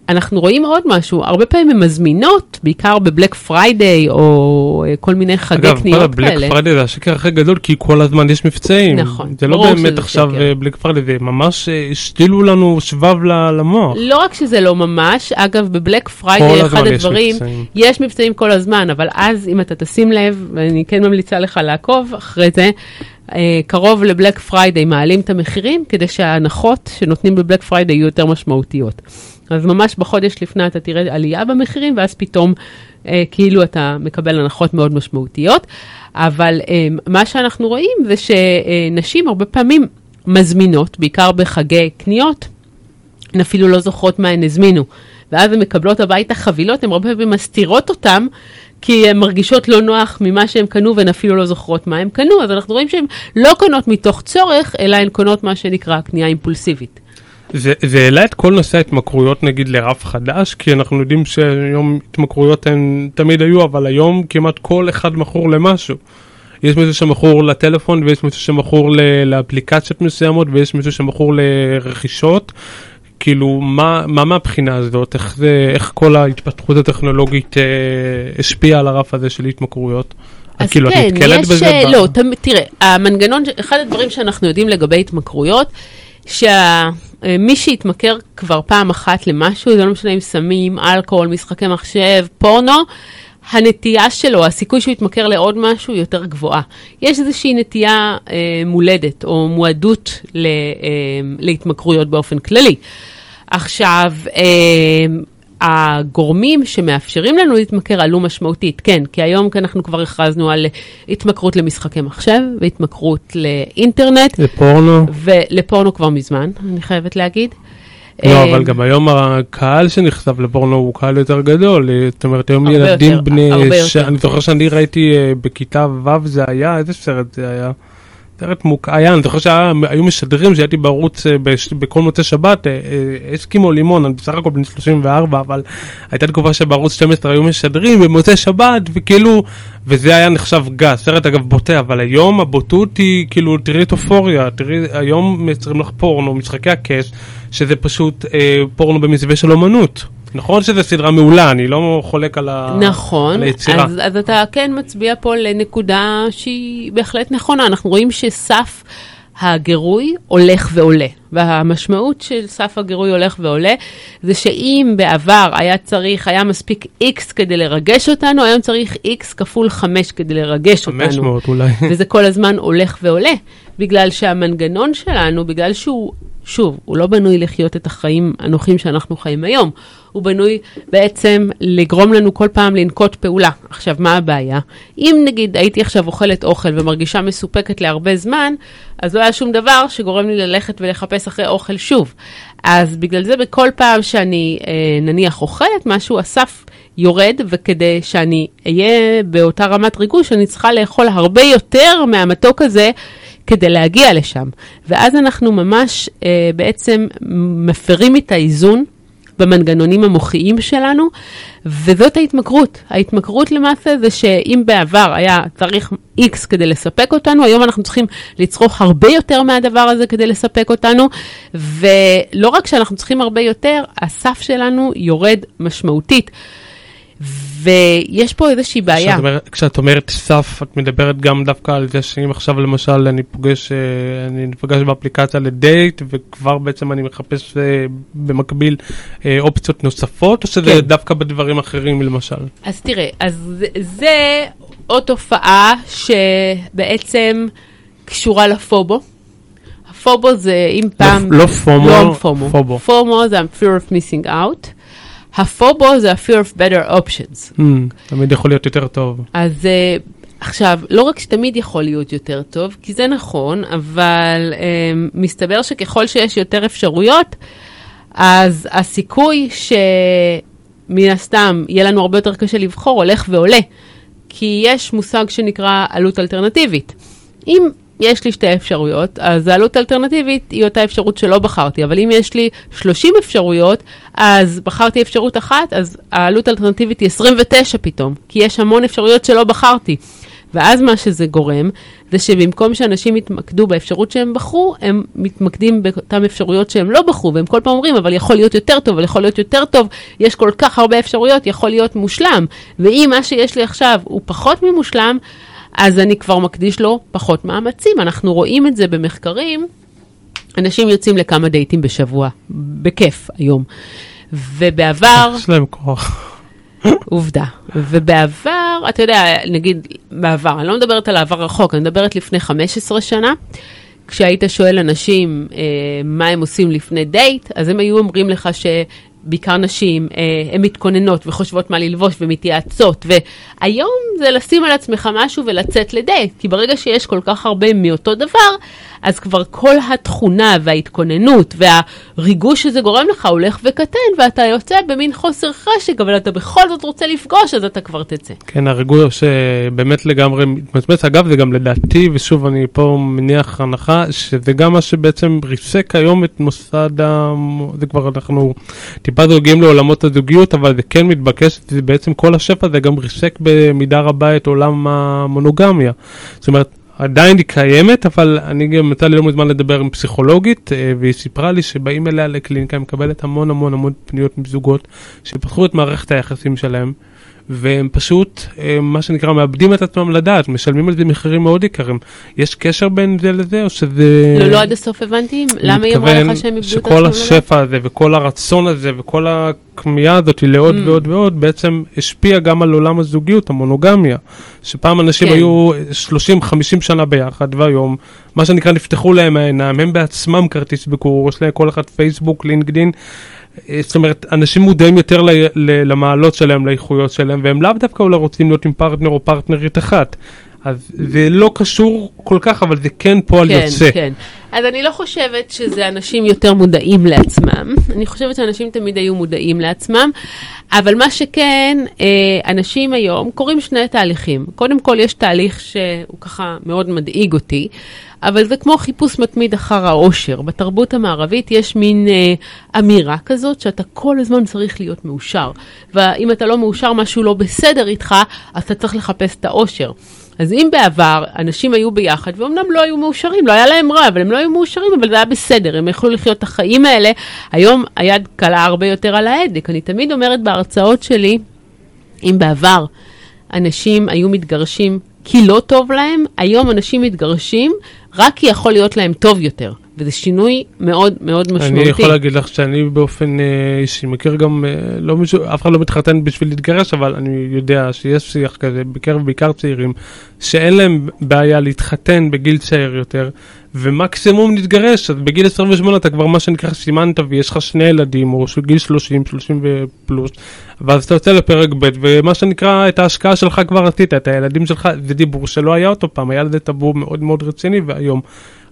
אנחנו רואים עוד משהו, הרבה פעמים הן מזמינות, בעיקר ב Black Friday או אה, כל מיני חגי אגב, קניות כאלה. אגב, Black Friday זה השקר הכי גדול, כי כל הזמן יש מבצעים. נכון, זה לא באמת עכשיו Black Friday, זה ממש אה, השתילו לנו שבב למוח. לא רק שזה לא ממש, אגב, ב Black Friday, אחד הדברים, יש מבצעים. יש מבצעים כל הזמן, אבל אז אם אתה תשים לב, ואני כן ממליצה לך לעקוב אחרי זה, אה, קרוב ל Black Friday מעלים את המחירים, כדי שההנחות שנותנים ב Black Friday יהיו יותר משמעותיות. אז ממש בחודש לפני אתה תראה עלייה במחירים, ואז פתאום אה, כאילו אתה מקבל הנחות מאוד משמעותיות. אבל אה, מה שאנחנו רואים זה שנשים הרבה פעמים מזמינות, בעיקר בחגי קניות, הן אפילו לא זוכרות מה הן הזמינו. ואז הן מקבלות הביתה חבילות, הן הרבה פעמים מסתירות אותן, כי הן מרגישות לא נוח ממה שהן קנו והן אפילו לא זוכרות מה הן קנו. אז אנחנו רואים שהן לא קונות מתוך צורך, אלא הן קונות מה שנקרא קנייה אימפולסיבית. זה, זה העלה את כל נושא ההתמכרויות נגיד לרף חדש, כי אנחנו יודעים שהיום התמכרויות הן תמיד היו, אבל היום כמעט כל אחד מכור למשהו. יש מישהו שמכור לטלפון ויש מישהו שמכור לאפליקציות מסוימות ויש מישהו שמכור לרכישות. כאילו, מה, מה מהבחינה הזאת, איך, זה, איך כל ההתפתחות הטכנולוגית אה, השפיעה על הרף הזה של התמכרויות? אז כאילו, את כן, נתקלת יש, בזה אה, ב- לא, תמ- תראה, המנגנון, אחד הדברים שאנחנו יודעים לגבי התמכרויות, שמי שהתמכר כבר פעם אחת למשהו, זה לא משנה אם סמים, אלכוהול, משחקי מחשב, פורנו, הנטייה שלו, הסיכוי שהוא יתמכר לעוד משהו יותר גבוהה. יש איזושהי נטייה אה, מולדת או מועדות ל, אה, להתמכרויות באופן כללי. עכשיו, אה, הגורמים שמאפשרים לנו להתמכר עלו משמעותית, כן, כי היום אנחנו כבר הכרזנו על התמכרות למשחקי מחשב והתמכרות לאינטרנט לפורנו? ולפורנו כבר מזמן, אני חייבת להגיד. לא, אה, אבל גם היום הקהל שנחשף לפורנו הוא קהל יותר גדול. זאת אומרת, היום ילדים יותר, בני... הרבה ש- יותר. אני זוכר שאני ראיתי אה, בכיתה ו' זה היה, איזה סרט זה היה? סרט היה, אני זוכר שהיו משדרים שהייתי בערוץ אה, בכל מוצאי שבת, אה, אה, אסקימו לימון, אני בסך הכל בן 34, אבל הייתה תקופה שבערוץ 12 היו משדרים במוצאי שבת, וכאילו, וזה היה נחשב גס, סרט אגב בוטה, אבל היום הבוטות היא, כאילו, תראי את אופוריה, תראי, היום מייצרים לך פורנו, משחקי הכס, שזה פשוט אה, פורנו במסווה של אומנות. נכון שזו סדרה מעולה, אני לא חולק על, ה... נכון, על היצירה. אז, אז אתה כן מצביע פה לנקודה שהיא בהחלט נכונה. אנחנו רואים שסף הגירוי הולך ועולה. והמשמעות של סף הגירוי הולך ועולה, זה שאם בעבר היה צריך, היה מספיק X כדי לרגש אותנו, היום צריך X כפול 5 כדי לרגש אותנו. 500 אולי. וזה כל הזמן הולך ועולה, בגלל שהמנגנון שלנו, בגלל שהוא, שוב, הוא לא בנוי לחיות את החיים הנוחים שאנחנו חיים היום, הוא בנוי בעצם לגרום לנו כל פעם לנקוט פעולה. עכשיו, מה הבעיה? אם נגיד הייתי עכשיו אוכלת אוכל ומרגישה מסופקת להרבה זמן, אז לא היה שום דבר שגורם לי ללכת ולחפש אחרי אוכל שוב. אז בגלל זה בכל פעם שאני אה, נניח אוכלת משהו, הסף יורד, וכדי שאני אהיה באותה רמת ריגוש, אני צריכה לאכול הרבה יותר מהמתוק הזה כדי להגיע לשם. ואז אנחנו ממש אה, בעצם מפרים את האיזון. במנגנונים המוחיים שלנו, וזאת ההתמכרות. ההתמכרות למעשה זה שאם בעבר היה צריך X כדי לספק אותנו, היום אנחנו צריכים לצרוך הרבה יותר מהדבר הזה כדי לספק אותנו, ולא רק שאנחנו צריכים הרבה יותר, הסף שלנו יורד משמעותית. ויש פה איזושהי בעיה. כשאת אומרת, כשאת אומרת סף, את מדברת גם דווקא על זה שאם עכשיו למשל אני פוגש, אה, אני נפגש באפליקציה לדייט, וכבר בעצם אני מחפש אה, במקביל אה, אופציות נוספות, או שזה כן. דווקא בדברים אחרים למשל? אז תראה, אז זה, עוד תופעה שבעצם קשורה לפובו. הפובו זה אם פעם... לא פומו, לא פומו. פובו. פומו זה ה-fear of missing out. הפובו זה ה-fear of better options. Hmm, תמיד יכול להיות יותר טוב. אז uh, עכשיו, לא רק שתמיד יכול להיות יותר טוב, כי זה נכון, אבל um, מסתבר שככל שיש יותר אפשרויות, אז הסיכוי שמן הסתם יהיה לנו הרבה יותר קשה לבחור הולך ועולה, כי יש מושג שנקרא עלות אלטרנטיבית. אם יש לי שתי אפשרויות, אז העלות האלטרנטיבית היא אותה אפשרות שלא בחרתי, אבל אם יש לי 30 אפשרויות, אז בחרתי אפשרות אחת, אז העלות האלטרנטיבית היא 29 פתאום, כי יש המון אפשרויות שלא בחרתי. ואז מה שזה גורם, זה שבמקום שאנשים יתמקדו באפשרות שהם בחרו, הם מתמקדים באותן אפשרויות שהם לא בחרו, והם כל פעם אומרים, אבל יכול להיות יותר טוב, אבל יכול להיות יותר טוב, יש כל כך הרבה אפשרויות, יכול להיות מושלם. ואם מה שיש לי עכשיו הוא פחות ממושלם, אז אני כבר מקדיש לו פחות מאמצים. אנחנו רואים את זה במחקרים. אנשים יוצאים לכמה דייטים בשבוע, בכיף היום. ובעבר, יש להם כוח. עובדה. ובעבר, אתה יודע, נגיד, בעבר, אני לא מדברת על העבר רחוק, אני מדברת לפני 15 שנה. כשהיית שואל אנשים אה, מה הם עושים לפני דייט, אז הם היו אומרים לך שבעיקר נשים, אה, הן מתכוננות וחושבות מה ללבוש ומתייעצות, והיום זה לשים על עצמך משהו ולצאת לדייט, כי ברגע שיש כל כך הרבה מאותו דבר, אז כבר כל התכונה וההתכוננות והריגוש שזה גורם לך הולך וקטן, ואתה יוצא במין חוסר חשק, אבל אתה בכל זאת רוצה לפגוש, אז אתה כבר תצא. כן, הריגוש אה, באמת לגמרי מתמצמץ. אגב, זה גם לדעתי, ושוב, אני פה מניח הנחה, שזה גם מה שבעצם ריסק היום את מוסד ה... זה כבר אנחנו טיפה דוגים לעולמות הזוגיות, אבל זה כן מתבקש, זה בעצם כל השפע הזה גם ריסק במידה רבה את עולם המונוגמיה. זאת אומרת, עדיין היא קיימת, אבל אני גם יצא לי לא מזמן לדבר עם פסיכולוגית, אה, והיא סיפרה לי שבאים אליה לקליניקה, היא מקבלת המון המון המון פניות מזוגות, שפתחו את מערכת היחסים שלהם, והם פשוט, אה, מה שנקרא, מאבדים את עצמם לדעת, משלמים על זה מחירים מאוד יקרים. יש קשר בין זה לזה, או שזה... לא, לא עד הסוף הבנתי, למה היא אמרה לך שהם איבדו את עצמם שכל לדעת? השפע הזה וכל הרצון הזה וכל הכמיהה הזאת לעוד Mm. ועוד ועוד בעצם השפיע גם על עולם הזוגיות, המונוגמיה. שפעם אנשים כן. היו 30-50 שנה ביחד, והיום, מה שנקרא, נפתחו להם העיניים, הם בעצמם כרטיס ביקור, יש להם כל אחד פייסבוק, לינקדין. אה, זאת אומרת, אנשים מודעים יותר ל- ל- למעלות שלהם, לאיכויות שלהם, והם לאו דווקא אולי רוצים להיות עם פרטנר או פרטנרית אחת. אז זה לא קשור כל כך, אבל זה כן פועל כן, יוצא. כן. אז אני לא חושבת שזה אנשים יותר מודעים לעצמם, אני חושבת שאנשים תמיד היו מודעים לעצמם, אבל מה שכן, אה, אנשים היום קורים שני תהליכים. קודם כל, יש תהליך שהוא ככה מאוד מדאיג אותי, אבל זה כמו חיפוש מתמיד אחר האושר. בתרבות המערבית יש מין אה, אמירה כזאת שאתה כל הזמן צריך להיות מאושר. ואם אתה לא מאושר, משהו לא בסדר איתך, אז אתה צריך לחפש את האושר. אז אם בעבר אנשים היו ביחד, ואומנם לא היו מאושרים, לא היה להם רע, אבל הם לא היו מאושרים, אבל זה היה בסדר, הם יכלו לחיות את החיים האלה, היום היד קלה הרבה יותר על ההדק. אני תמיד אומרת בהרצאות שלי, אם בעבר אנשים היו מתגרשים כי לא טוב להם, היום אנשים מתגרשים רק כי יכול להיות להם טוב יותר. וזה שינוי מאוד מאוד משמעותי. אני יכול להגיד לך שאני באופן אה, אישי מכיר גם, אה, לא מישהו, אף אחד לא מתחתן בשביל להתגרש, אבל אני יודע שיש שיח כזה בקרב בעיקר צעירים, שאין להם בעיה להתחתן בגיל צעיר יותר, ומקסימום להתגרש, אז בגיל 28 אתה כבר מה שנקרא סימנת ויש לך שני ילדים, או גיל 30, 30 ופלוס, ואז אתה יוצא לפרק ב', ומה שנקרא, את ההשקעה שלך כבר עשית, את הילדים שלך, זה דיבור שלא היה אותו פעם, היה לזה טאבו מאוד מאוד רציני, והיום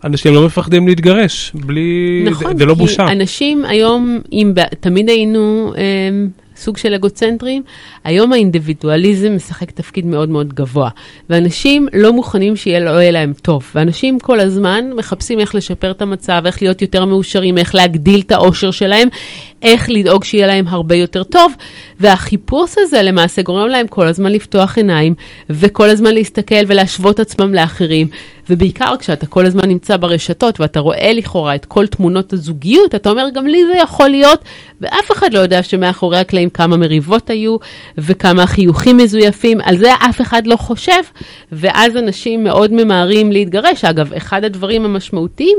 אנשים לא מפחדים להתגרש, בלי, נכון, זה, זה לא כי בושה. אנשים היום, אם ב- תמיד היינו אה, סוג של אגוצנטרים, היום האינדיבידואליזם משחק תפקיד מאוד מאוד גבוה. ואנשים לא מוכנים שיהיה לא יהיה להם טוב. ואנשים כל הזמן מחפשים איך לשפר את המצב, איך להיות יותר מאושרים, איך להגדיל את האושר שלהם, איך לדאוג שיהיה להם הרבה יותר טוב. והחיפוש הזה למעשה גורם להם כל הזמן לפתוח עיניים, וכל הזמן להסתכל ולהשוות עצמם לאחרים. ובעיקר כשאתה כל הזמן נמצא ברשתות ואתה רואה לכאורה את כל תמונות הזוגיות, אתה אומר, גם לי זה יכול להיות, ואף אחד לא יודע שמאחורי הקלעים כמה מריבות היו וכמה חיוכים מזויפים, על זה אף אחד לא חושב, ואז אנשים מאוד ממהרים להתגרש. אגב, אחד הדברים המשמעותיים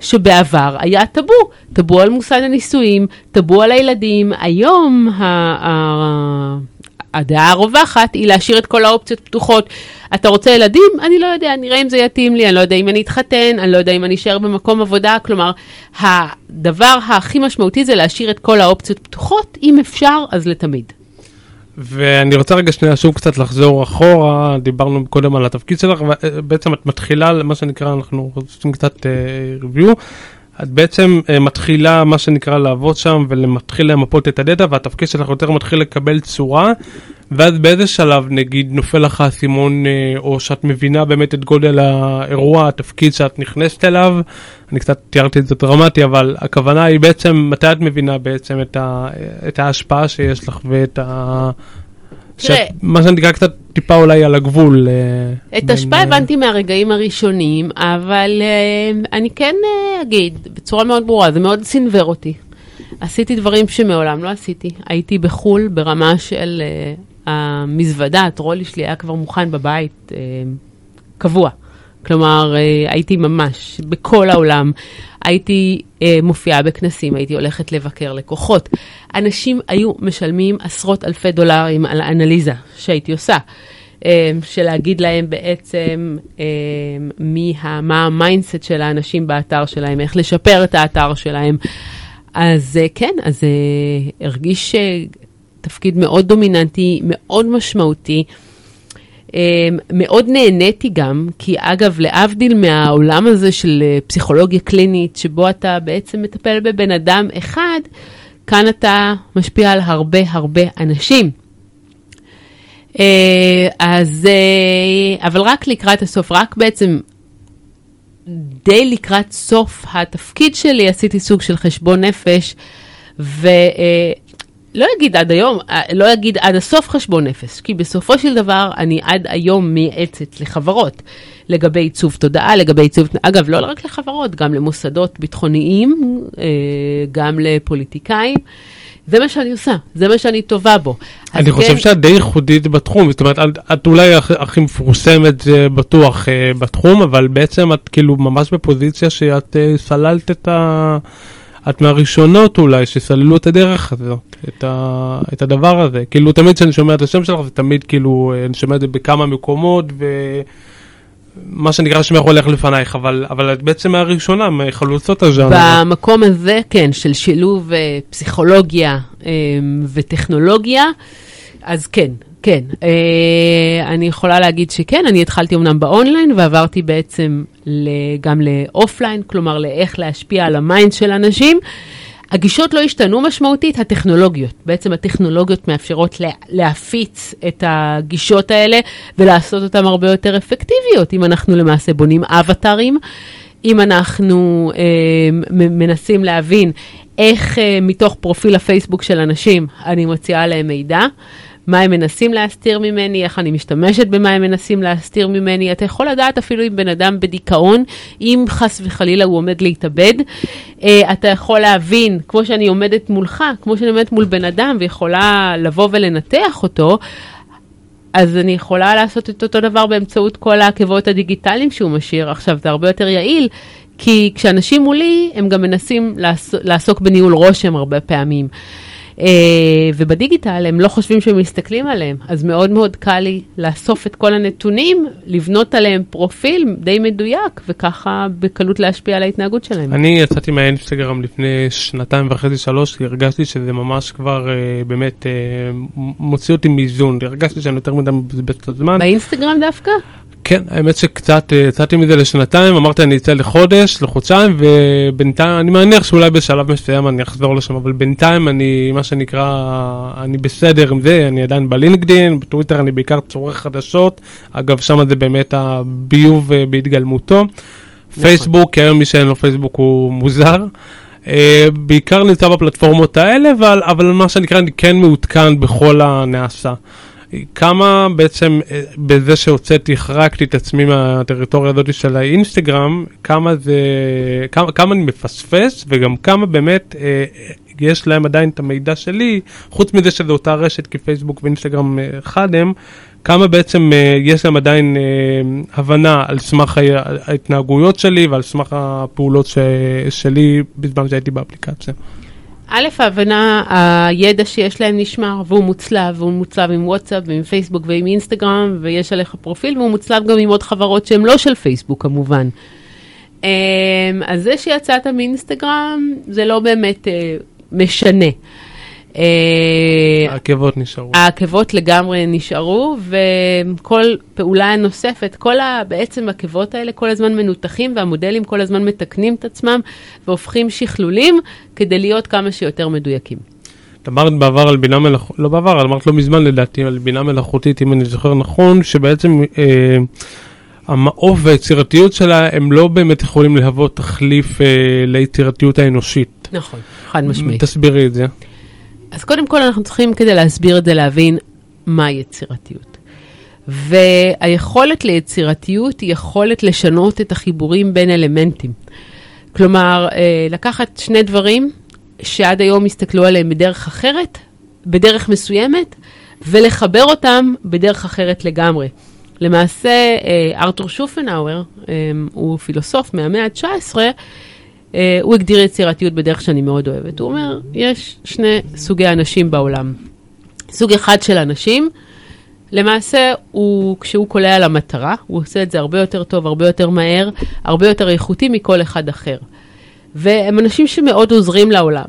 שבעבר היה טאבו, טאבו על מוסד הנישואים, טאבו על הילדים, היום ה... הדעה הרווחת היא להשאיר את כל האופציות פתוחות. אתה רוצה ילדים? אני לא יודע, נראה אם זה יתאים לי, אני לא יודע אם אני אתחתן, אני לא יודע אם אני אשאר במקום עבודה. כלומר, הדבר הכי משמעותי זה להשאיר את כל האופציות פתוחות, אם אפשר, אז לתמיד. ואני רוצה רגע שנייה שוב קצת לחזור אחורה, דיברנו קודם על התפקיד שלך, ובעצם את מתחילה, מה שנקרא, אנחנו עושים קצת ריוויו, את בעצם uh, מתחילה, מה שנקרא, לעבוד שם ומתחיל למפות את הדאטה, והתפקיד שלך יותר מתחיל לקבל צורה, ואז באיזה שלב, נגיד, נופל לך האסימון, uh, או שאת מבינה באמת את גודל האירוע, התפקיד שאת נכנסת אליו, אני קצת תיארתי את זה דרמטי, אבל הכוונה היא בעצם, מתי את מבינה בעצם את, ה, את ההשפעה שיש לך ואת ה... תראה, מה שנקרא קצת טיפה אולי על הגבול. אה, את ההשפעה הבנתי מהרגעים הראשונים, אבל uh, אני כן אגיד בצורה מאוד ברורה, זה מאוד סינוור אותי. עשיתי דברים שמעולם לא עשיתי. הייתי בחו"ל ברמה של המזוודה, הטרולי שלי היה כבר מוכן בבית, קבוע. כלומר, הייתי ממש בכל העולם. הייתי אה, מופיעה בכנסים, הייתי הולכת לבקר לקוחות. אנשים היו משלמים עשרות אלפי דולרים על האנליזה שהייתי עושה. אממ, של להגיד להם בעצם אממ, מי מה ה mindset של האנשים באתר שלהם, איך לשפר את האתר שלהם. אז אה, כן, אז אה, הרגיש תפקיד מאוד דומיננטי, מאוד משמעותי. אה, מאוד נהניתי גם, כי אגב, להבדיל מהעולם הזה של אה, פסיכולוגיה קלינית, שבו אתה בעצם מטפל בבן אדם אחד, כאן אתה משפיע על הרבה הרבה אנשים. אה, אז, אה, אבל רק לקראת הסוף, רק בעצם די לקראת סוף התפקיד שלי עשיתי סוג של חשבון נפש, ולא אה, אגיד עד היום, לא אגיד עד הסוף חשבון נפש, כי בסופו של דבר אני עד היום מייעצת לחברות לגבי עיצוב תודעה, לגבי עיצוב, אגב, לא רק לחברות, גם למוסדות ביטחוניים, גם לפוליטיקאים. זה מה שאני עושה, זה מה שאני טובה בו. אני חושב כן... שאת די ייחודית בתחום, זאת אומרת, את אולי הכי מפורסמת אה, בטוח אה, בתחום, אבל בעצם את כאילו ממש בפוזיציה שאת אה, סללת את ה... את מהראשונות אולי שסללו את הדרך הזאת, את, ה, את הדבר הזה. כאילו תמיד כשאני שומע את השם שלך זה תמיד כאילו, אני שומע את זה בכמה מקומות ו... מה שנקרא שמך הולך לפנייך, אבל, אבל את בעצם הראשונה מחלוצות הז'אנר. במקום הזה, כן, של שילוב אה, פסיכולוגיה אה, וטכנולוגיה, אז כן, כן. אה, אני יכולה להגיד שכן, אני התחלתי אמנם באונליין ועברתי בעצם גם ל offline, כלומר לאיך להשפיע על ה mind של אנשים. הגישות לא השתנו משמעותית, הטכנולוגיות. בעצם הטכנולוגיות מאפשרות לה, להפיץ את הגישות האלה ולעשות אותן הרבה יותר אפקטיביות, אם אנחנו למעשה בונים אבטארים, אם אנחנו אה, מנסים להבין איך אה, מתוך פרופיל הפייסבוק של אנשים אני מוציאה להם מידע. מה הם מנסים להסתיר ממני, איך אני משתמשת במה הם מנסים להסתיר ממני. אתה יכול לדעת אפילו אם בן אדם בדיכאון, אם חס וחלילה הוא עומד להתאבד, uh, אתה יכול להבין, כמו שאני עומדת מולך, כמו שאני עומדת מול בן אדם ויכולה לבוא ולנתח אותו, אז אני יכולה לעשות את אותו דבר באמצעות כל העקבות הדיגיטליים שהוא משאיר. עכשיו, זה הרבה יותר יעיל, כי כשאנשים מולי, הם גם מנסים לעסוק בניהול רושם הרבה פעמים. אה, ובדיגיטל הם לא חושבים שהם מסתכלים עליהם, אז מאוד מאוד קל לי לאסוף את כל הנתונים, לבנות עליהם פרופיל די מדויק, וככה בקלות להשפיע על ההתנהגות שלהם. אני יצאתי מהאינסטגרם לפני שנתיים וחצי, שלוש, כי הרגשתי שזה ממש כבר אה, באמת אה, מוציא אותי מאיזון, הרגשתי שאני יותר מדי מבזבז את הזמן. באינסטגרם דווקא? כן, האמת שקצת אה, יצאתי מזה לשנתיים, אמרתי אני אצא לחודש, לחודשיים, ובינתיים, אני מניח שאולי בשלב מסוים אני אחזור לשם, אבל בינתיים אני, מה שנקרא, אני בסדר עם זה, אני עדיין בלינקדין, בטוויטר אני בעיקר צורך חדשות, אגב, שם זה באמת הביוב אה, בהתגלמותו. נכון. פייסבוק, היום מי שאין לו פייסבוק הוא מוזר. Uh, בעיקר נמצא בפלטפורמות האלה, אבל, אבל מה שנקרא, אני כן מעודכן בכל הנעשה. כמה בעצם אה, בזה שהוצאתי, החרקתי את עצמי מהטריטוריה הזאת של האינסטגרם, כמה זה, כמה, כמה אני מפספס וגם כמה באמת אה, יש להם עדיין את המידע שלי, חוץ מזה שזה אותה רשת כי פייסבוק ואינסטגרם אה, אחד הם, כמה בעצם אה, יש להם עדיין אה, הבנה על סמך ההתנהגויות שלי ועל סמך הפעולות ש, שלי בזמן שהייתי באפליקציה. א', ההבנה, הידע שיש להם נשמר, והוא מוצלב, והוא מוצלב עם וואטסאפ ועם פייסבוק ועם אינסטגרם, ויש עליך פרופיל, והוא מוצלב גם עם עוד חברות שהן לא של פייסבוק כמובן. אמ, אז זה שיצאת מאינסטגרם, זה לא באמת אה, משנה. אה, העקבות נשארו. העקבות לגמרי נשארו, וכל פעולה נוספת, כל ה, בעצם העקבות האלה כל הזמן מנותחים, והמודלים כל הזמן מתקנים את עצמם, והופכים שכלולים כדי להיות כמה שיותר מדויקים. את אמרת בעבר על בינה מלאכותית, לא בעבר, אמרת לא מזמן לדעתי, על בינה מלאכותית, אם אני זוכר נכון, שבעצם אה, המעוף והיצירתיות שלה, הם לא באמת יכולים להוות תחליף אה, ליצירתיות האנושית. נכון, חד משמעית. תסבירי את זה. אז קודם כל אנחנו צריכים כדי להסביר את זה להבין מה יצירתיות. והיכולת ליצירתיות היא יכולת לשנות את החיבורים בין אלמנטים. כלומר, אה, לקחת שני דברים שעד היום הסתכלו עליהם בדרך אחרת, בדרך מסוימת, ולחבר אותם בדרך אחרת לגמרי. למעשה, אה, ארתור שופנאוור, אה, הוא פילוסוף מהמאה ה-19, Uh, הוא הגדיר יצירתיות בדרך שאני מאוד אוהבת. הוא אומר, יש שני סוגי אנשים בעולם. סוג אחד של אנשים, למעשה, הוא, כשהוא קולע על המטרה, הוא עושה את זה הרבה יותר טוב, הרבה יותר מהר, הרבה יותר איכותי מכל אחד אחר. והם אנשים שמאוד עוזרים לעולם.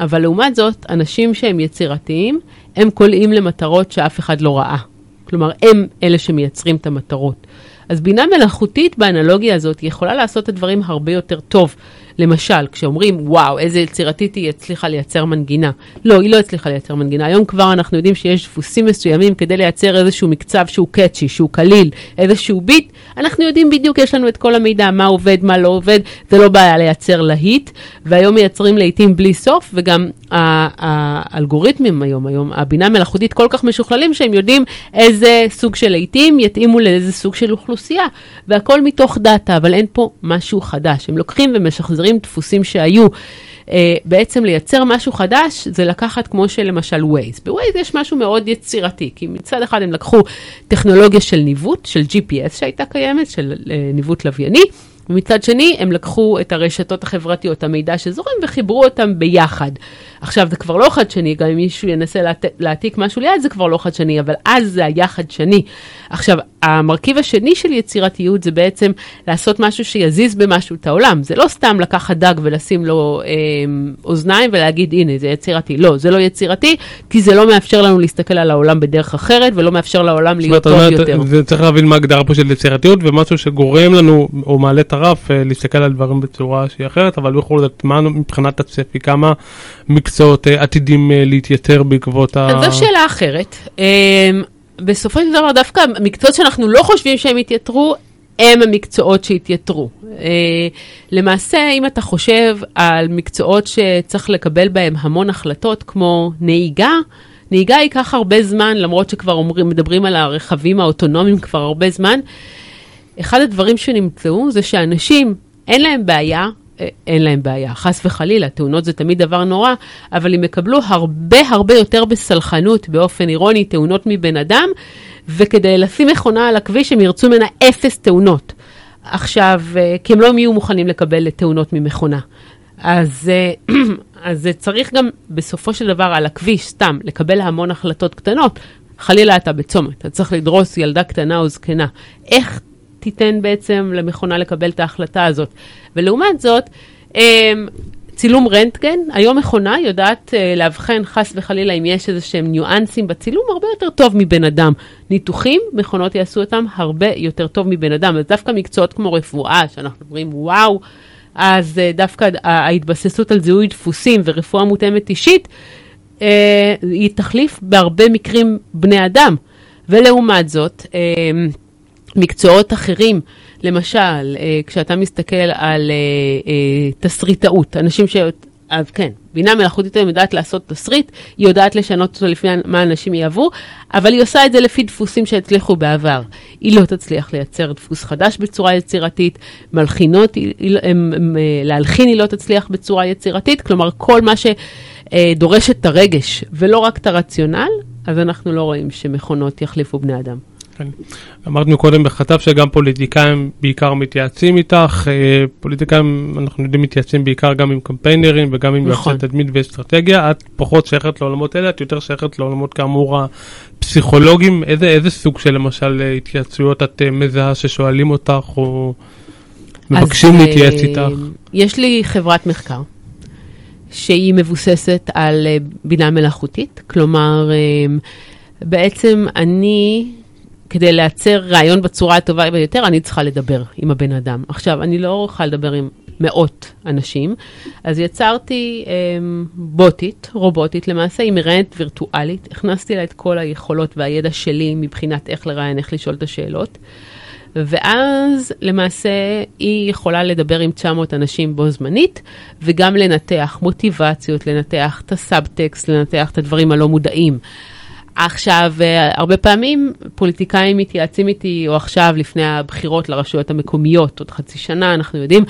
אבל לעומת זאת, אנשים שהם יצירתיים, הם קולעים למטרות שאף אחד לא ראה. כלומר, הם אלה שמייצרים את המטרות. אז בינה מלאכותית באנלוגיה הזאת יכולה לעשות את הדברים הרבה יותר טוב. למשל, כשאומרים, וואו, איזה יצירתית היא הצליחה לייצר מנגינה. לא, היא לא הצליחה לייצר מנגינה. היום כבר אנחנו יודעים שיש דפוסים מסוימים כדי לייצר איזשהו מקצב שהוא קאצ'י, שהוא קליל, איזשהו ביט. אנחנו יודעים בדיוק, יש לנו את כל המידע, מה עובד, מה לא עובד, זה לא בעיה לייצר להיט. והיום מייצרים להיטים בלי סוף, וגם האלגוריתמים היום, היום, הבינה מלאכותית כל כך משוכללים, שהם יודעים איזה סוג של להיטים יתאימו לאיזה סוג של אוכלוסייה. והכל מתוך דאטה, אבל אין פה משהו חדש. הם לוקחים ומשחזרים דברים, דפוסים שהיו. Uh, בעצם לייצר משהו חדש זה לקחת כמו שלמשל Waze. ב-Waze יש משהו מאוד יצירתי, כי מצד אחד הם לקחו טכנולוגיה של ניווט, של GPS שהייתה קיימת, של uh, ניווט לווייני, ומצד שני, הם לקחו את הרשתות החברתיות, המידע שזורם, וחיברו אותם ביחד. עכשיו, זה כבר לא חדשני, גם אם מישהו ינסה להעת... להעתיק משהו ליד, זה כבר לא חדשני, אבל אז זה היה חדשני. עכשיו, המרכיב השני של יצירתיות זה בעצם לעשות משהו שיזיז במשהו את העולם. זה לא סתם לקחת דג ולשים לו אה, אוזניים ולהגיד, הנה, זה יצירתי. לא, זה לא יצירתי, כי זה לא מאפשר לנו להסתכל על העולם בדרך אחרת, ולא מאפשר לעולם להיות טוב יותר. זה צריך להבין מה ההגדרה פה של יצירתיות, ומשהו שגורם לנו, או מעלה את הרף, אה, להסתכל על דברים בצורה שהיא אחרת, אבל בכל זאת, מה מבחינת הצפי, כמה מקצועות אה, עתידים אה, להתייתר בעקבות ה... זו שאלה אחרת. בסופו של דבר, דווקא מקצועות שאנחנו לא חושבים שהם יתייתרו, הם המקצועות שהתייתרו. למעשה, אם אתה חושב על מקצועות שצריך לקבל בהם המון החלטות, כמו נהיגה, נהיגה ייקח הרבה זמן, למרות שכבר אומרים, מדברים על הרכבים האוטונומיים כבר הרבה זמן. אחד הדברים שנמצאו זה שאנשים, אין להם בעיה, אה, אין להם בעיה, חס וחלילה, תאונות זה תמיד דבר נורא, אבל הם יקבלו הרבה הרבה יותר בסלחנות, באופן אירוני, תאונות מבן אדם, וכדי לשים מכונה על הכביש הם ירצו ממנה אפס תאונות. עכשיו, אה, כי הם לא יהיו מוכנים לקבל תאונות ממכונה. אז, אה, אז צריך גם בסופו של דבר על הכביש, סתם, לקבל המון החלטות קטנות. חלילה אתה בצומת, אתה צריך לדרוס ילדה קטנה או זקנה. איך תיתן בעצם למכונה לקבל את ההחלטה הזאת. ולעומת זאת, אמ, צילום רנטגן, היום מכונה יודעת uh, לאבחן חס וחלילה אם יש איזה שהם ניואנסים בצילום הרבה יותר טוב מבן אדם. ניתוחים, מכונות יעשו אותם הרבה יותר טוב מבן אדם. אז דווקא מקצועות כמו רפואה, שאנחנו אומרים וואו, אז uh, דווקא ההתבססות על זיהוי דפוסים ורפואה מותאמת אישית, uh, היא תחליף בהרבה מקרים בני אדם. ולעומת זאת, uh, מקצועות אחרים, למשל, אה, כשאתה מסתכל על אה, אה, תסריטאות, אנשים ש... אז כן, בינה מלאכותית היום יודעת לעשות תסריט, היא יודעת לשנות אותו לפי מה אנשים יאהבו, אבל היא עושה את זה לפי דפוסים שהצליחו בעבר. היא לא תצליח לייצר דפוס חדש בצורה יצירתית, מלחינות, הם, להלחין היא לא תצליח בצורה יצירתית, כלומר כל מה שדורש את הרגש ולא רק את הרציונל, אז אנחנו לא רואים שמכונות יחליפו בני אדם. כן. אמרנו קודם בכתב שגם פוליטיקאים בעיקר מתייעצים איתך, אה, פוליטיקאים אנחנו יודעים מתייעצים בעיקר גם עם קמפיינרים וגם עם נכון. יועצי תדמית ואסטרטגיה, את פחות שייכת לעולמות האלה, את יותר שייכת לעולמות כאמור הפסיכולוגים, איזה, איזה סוג של למשל אה, התייעצויות את אה, מזהה ששואלים אותך או מבקשים אז, להתייעץ איתך? יש לי חברת מחקר. שהיא מבוססת על בינה מלאכותית, כלומר, בעצם אני כדי לייצר רעיון בצורה הטובה ביותר, אני צריכה לדבר עם הבן אדם. עכשיו, אני לא יכולה לדבר עם מאות אנשים, אז יצרתי אה, בוטית, רובוטית למעשה, עם מראיינת וירטואלית. הכנסתי לה את כל היכולות והידע שלי מבחינת איך לראיין, איך לשאול את השאלות. ואז למעשה היא יכולה לדבר עם 900 אנשים בו זמנית, וגם לנתח מוטיבציות, לנתח את הסאבטקסט, לנתח את הדברים הלא מודעים. עכשיו, אה, הרבה פעמים פוליטיקאים מתייעצים איתי, או עכשיו, לפני הבחירות לרשויות המקומיות, עוד חצי שנה, אנחנו יודעים,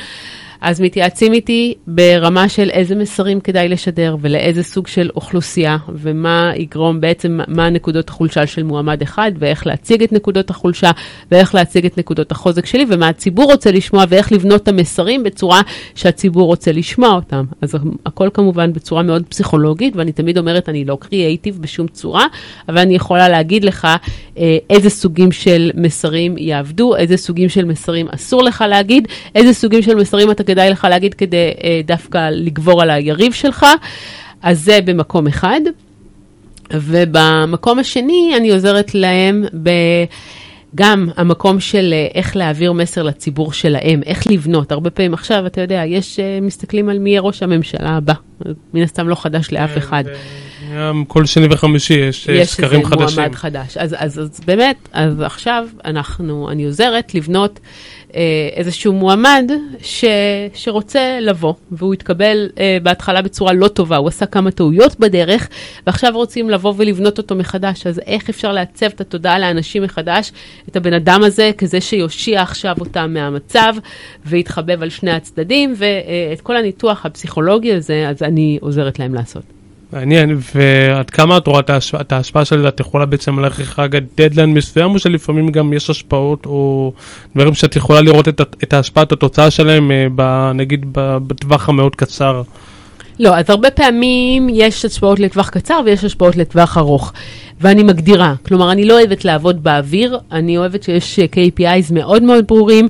אז מתייעצים איתי ברמה של איזה מסרים כדאי לשדר ולאיזה סוג של אוכלוסייה ומה יגרום בעצם, מה נקודות החולשה של מועמד אחד ואיך להציג את נקודות החולשה ואיך להציג את נקודות החוזק שלי ומה הציבור רוצה לשמוע ואיך לבנות את המסרים בצורה שהציבור רוצה לשמוע אותם. אז הכל כמובן בצורה מאוד פסיכולוגית ואני תמיד אומרת, אני לא קריאייטיב בשום צורה, אבל אני יכולה להגיד לך אה, איזה סוגים של מסרים יעבדו, איזה סוגים של מסרים אסור לך להגיד, איזה סוגים של מסרים אתה כדאי לך להגיד כדי אה, דווקא לגבור על היריב שלך. אז זה במקום אחד. ובמקום השני אני עוזרת להם ב... גם המקום של אה, איך להעביר מסר לציבור שלהם, איך לבנות. הרבה פעמים עכשיו, אתה יודע, יש, אה, מסתכלים על מי יהיה ראש הממשלה הבא. מן הסתם לא חדש לאף כן, אחד. כל שני וחמישי יש, אה, יש סקרים איזה חדשים. מועמד חדש. אז, אז, אז באמת, אז עכשיו אנחנו, אני עוזרת לבנות אה, איזשהו מועמד ש, שרוצה לבוא, והוא התקבל אה, בהתחלה בצורה לא טובה, הוא עשה כמה טעויות בדרך, ועכשיו רוצים לבוא ולבנות אותו מחדש. אז איך אפשר לעצב את התודעה לאנשים מחדש, את הבן אדם הזה, כזה שיושיע עכשיו אותם מהמצב, ויתחבב על שני הצדדים, ואת כל הניתוח הפסיכולוגי הזה, אז אני עוזרת להם לעשות. מעניין, ועד כמה את רואה את ההשפעה- את ההשפעה של זה? את יכולה בעצם ללכת רגע דדליין מסוים, או שלפעמים גם יש השפעות, או דברים שאת יכולה לראות את, את ההשפעה, את התוצאה שלהם, אה, ב, נגיד בטווח המאוד קצר? לא, אז הרבה פעמים יש השפעות לטווח קצר ויש השפעות לטווח ארוך. ואני מגדירה, כלומר, אני לא אוהבת לעבוד באוויר, אני אוהבת שיש אה, KPIs מאוד מאוד ברורים.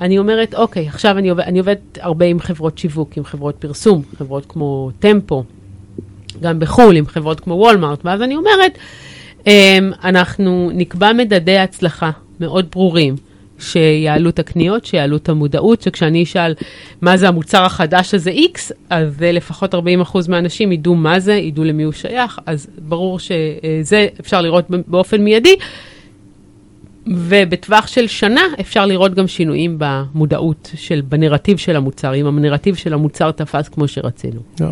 אני אומרת, אוקיי, עכשיו אני, עובד, עובדת הרבה עם חברות שיווק, עם חברות פרסום, חברות כמו טמפו, גם בחו"ל, עם חברות כמו וולמארט, ואז אני אומרת, אמ, אנחנו נקבע מדדי הצלחה מאוד ברורים. שיעלו את הקניות, שיעלו את המודעות, שכשאני אשאל מה זה המוצר החדש הזה X, אז לפחות 40% מהאנשים ידעו מה זה, ידעו למי הוא שייך, אז ברור שזה אפשר לראות באופן מיידי, ובטווח של שנה אפשר לראות גם שינויים במודעות, של, בנרטיב של המוצר, אם הנרטיב של המוצר תפס כמו שרצינו. לא.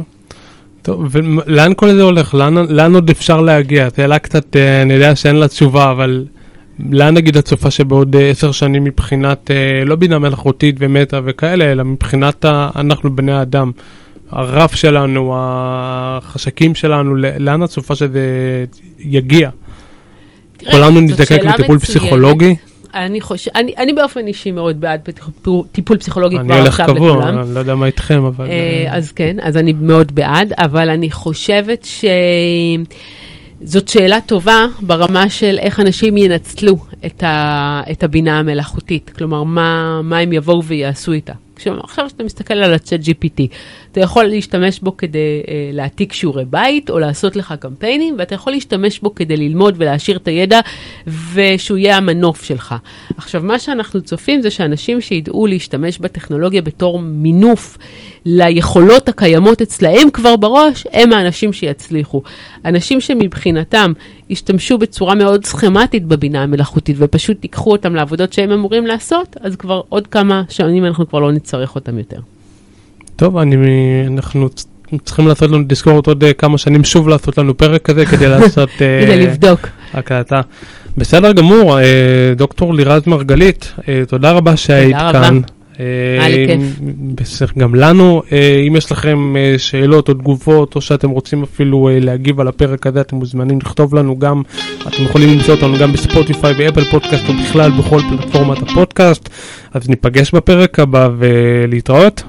טוב, ולאן כל זה הולך? לאן, לאן עוד אפשר להגיע? שאלה קצת, אה, אני יודע שאין לה תשובה, אבל לאן נגיד את צופה שבעוד אה, עשר שנים מבחינת, אה, לא בינה מלאכותית ומטא וכאלה, אלא מבחינת ה, אנחנו בני האדם, הרף שלנו, החשקים שלנו, לאן את צופה שזה יגיע? כולנו נזדקק לטיפול. פסיכולוגי? אני, חושב, אני, אני באופן אישי מאוד בעד טיפול, פסיכולוגי אני כבר הולך עכשיו קבוע, לכולם. אני לא יודע מה איתכם, אבל... אה, אז כן, אז אני מאוד בעד, אבל אני חושבת שזאת שאלה טובה ברמה של איך אנשים ינצלו את, ה... את הבינה המלאכותית. כלומר, מה, מה הם יבואו ויעשו איתה. עכשיו, כשאתה מסתכל על ה-chat GPT, אתה יכול להשתמש בו כדי אה, להעתיק שיעורי בית או לעשות לך קמפיינים, ואתה יכול להשתמש בו כדי ללמוד ולהעשיר את הידע, ושהוא יהיה המנוף שלך. עכשיו, מה שאנחנו צופים זה שאנשים שידעו להשתמש בטכנולוגיה בתור מינוף ליכולות הקיימות אצלהם כבר בראש, הם האנשים שיצליחו. אנשים שמבחינתם ישתמשו בצורה מאוד סכמטית בבינה המלאכותית ופשוט ייקחו אותם לעבודות שהם אמורים לעשות, אז כבר עוד כמה שנים אנחנו כבר לא נצטרך אותם יותר. טוב, אני, אנחנו צריכים לעשות לנו תזכורת עוד אה, כמה שנים שוב לעשות לנו פרק כזה כדי לעשות אה, כדי לבדוק. הקלטה. בסדר גמור, אה, דוקטור לירז מרגלית, תודה רבה שהיית. כאן. היה לי אה, כיף. גם לנו, אה, אם יש לכם אה, שאלות או תגובות, או שאתם רוצים אפילו אה, להגיב על הפרק הזה, אתם מוזמנים לכתוב לנו גם, אתם יכולים למצוא אותנו גם בספוטיפיי, באפל פודקאסט, או בכלל בכל פלטפורמת הפודקאסט. אז ניפגש בפרק הבא ולהתראות.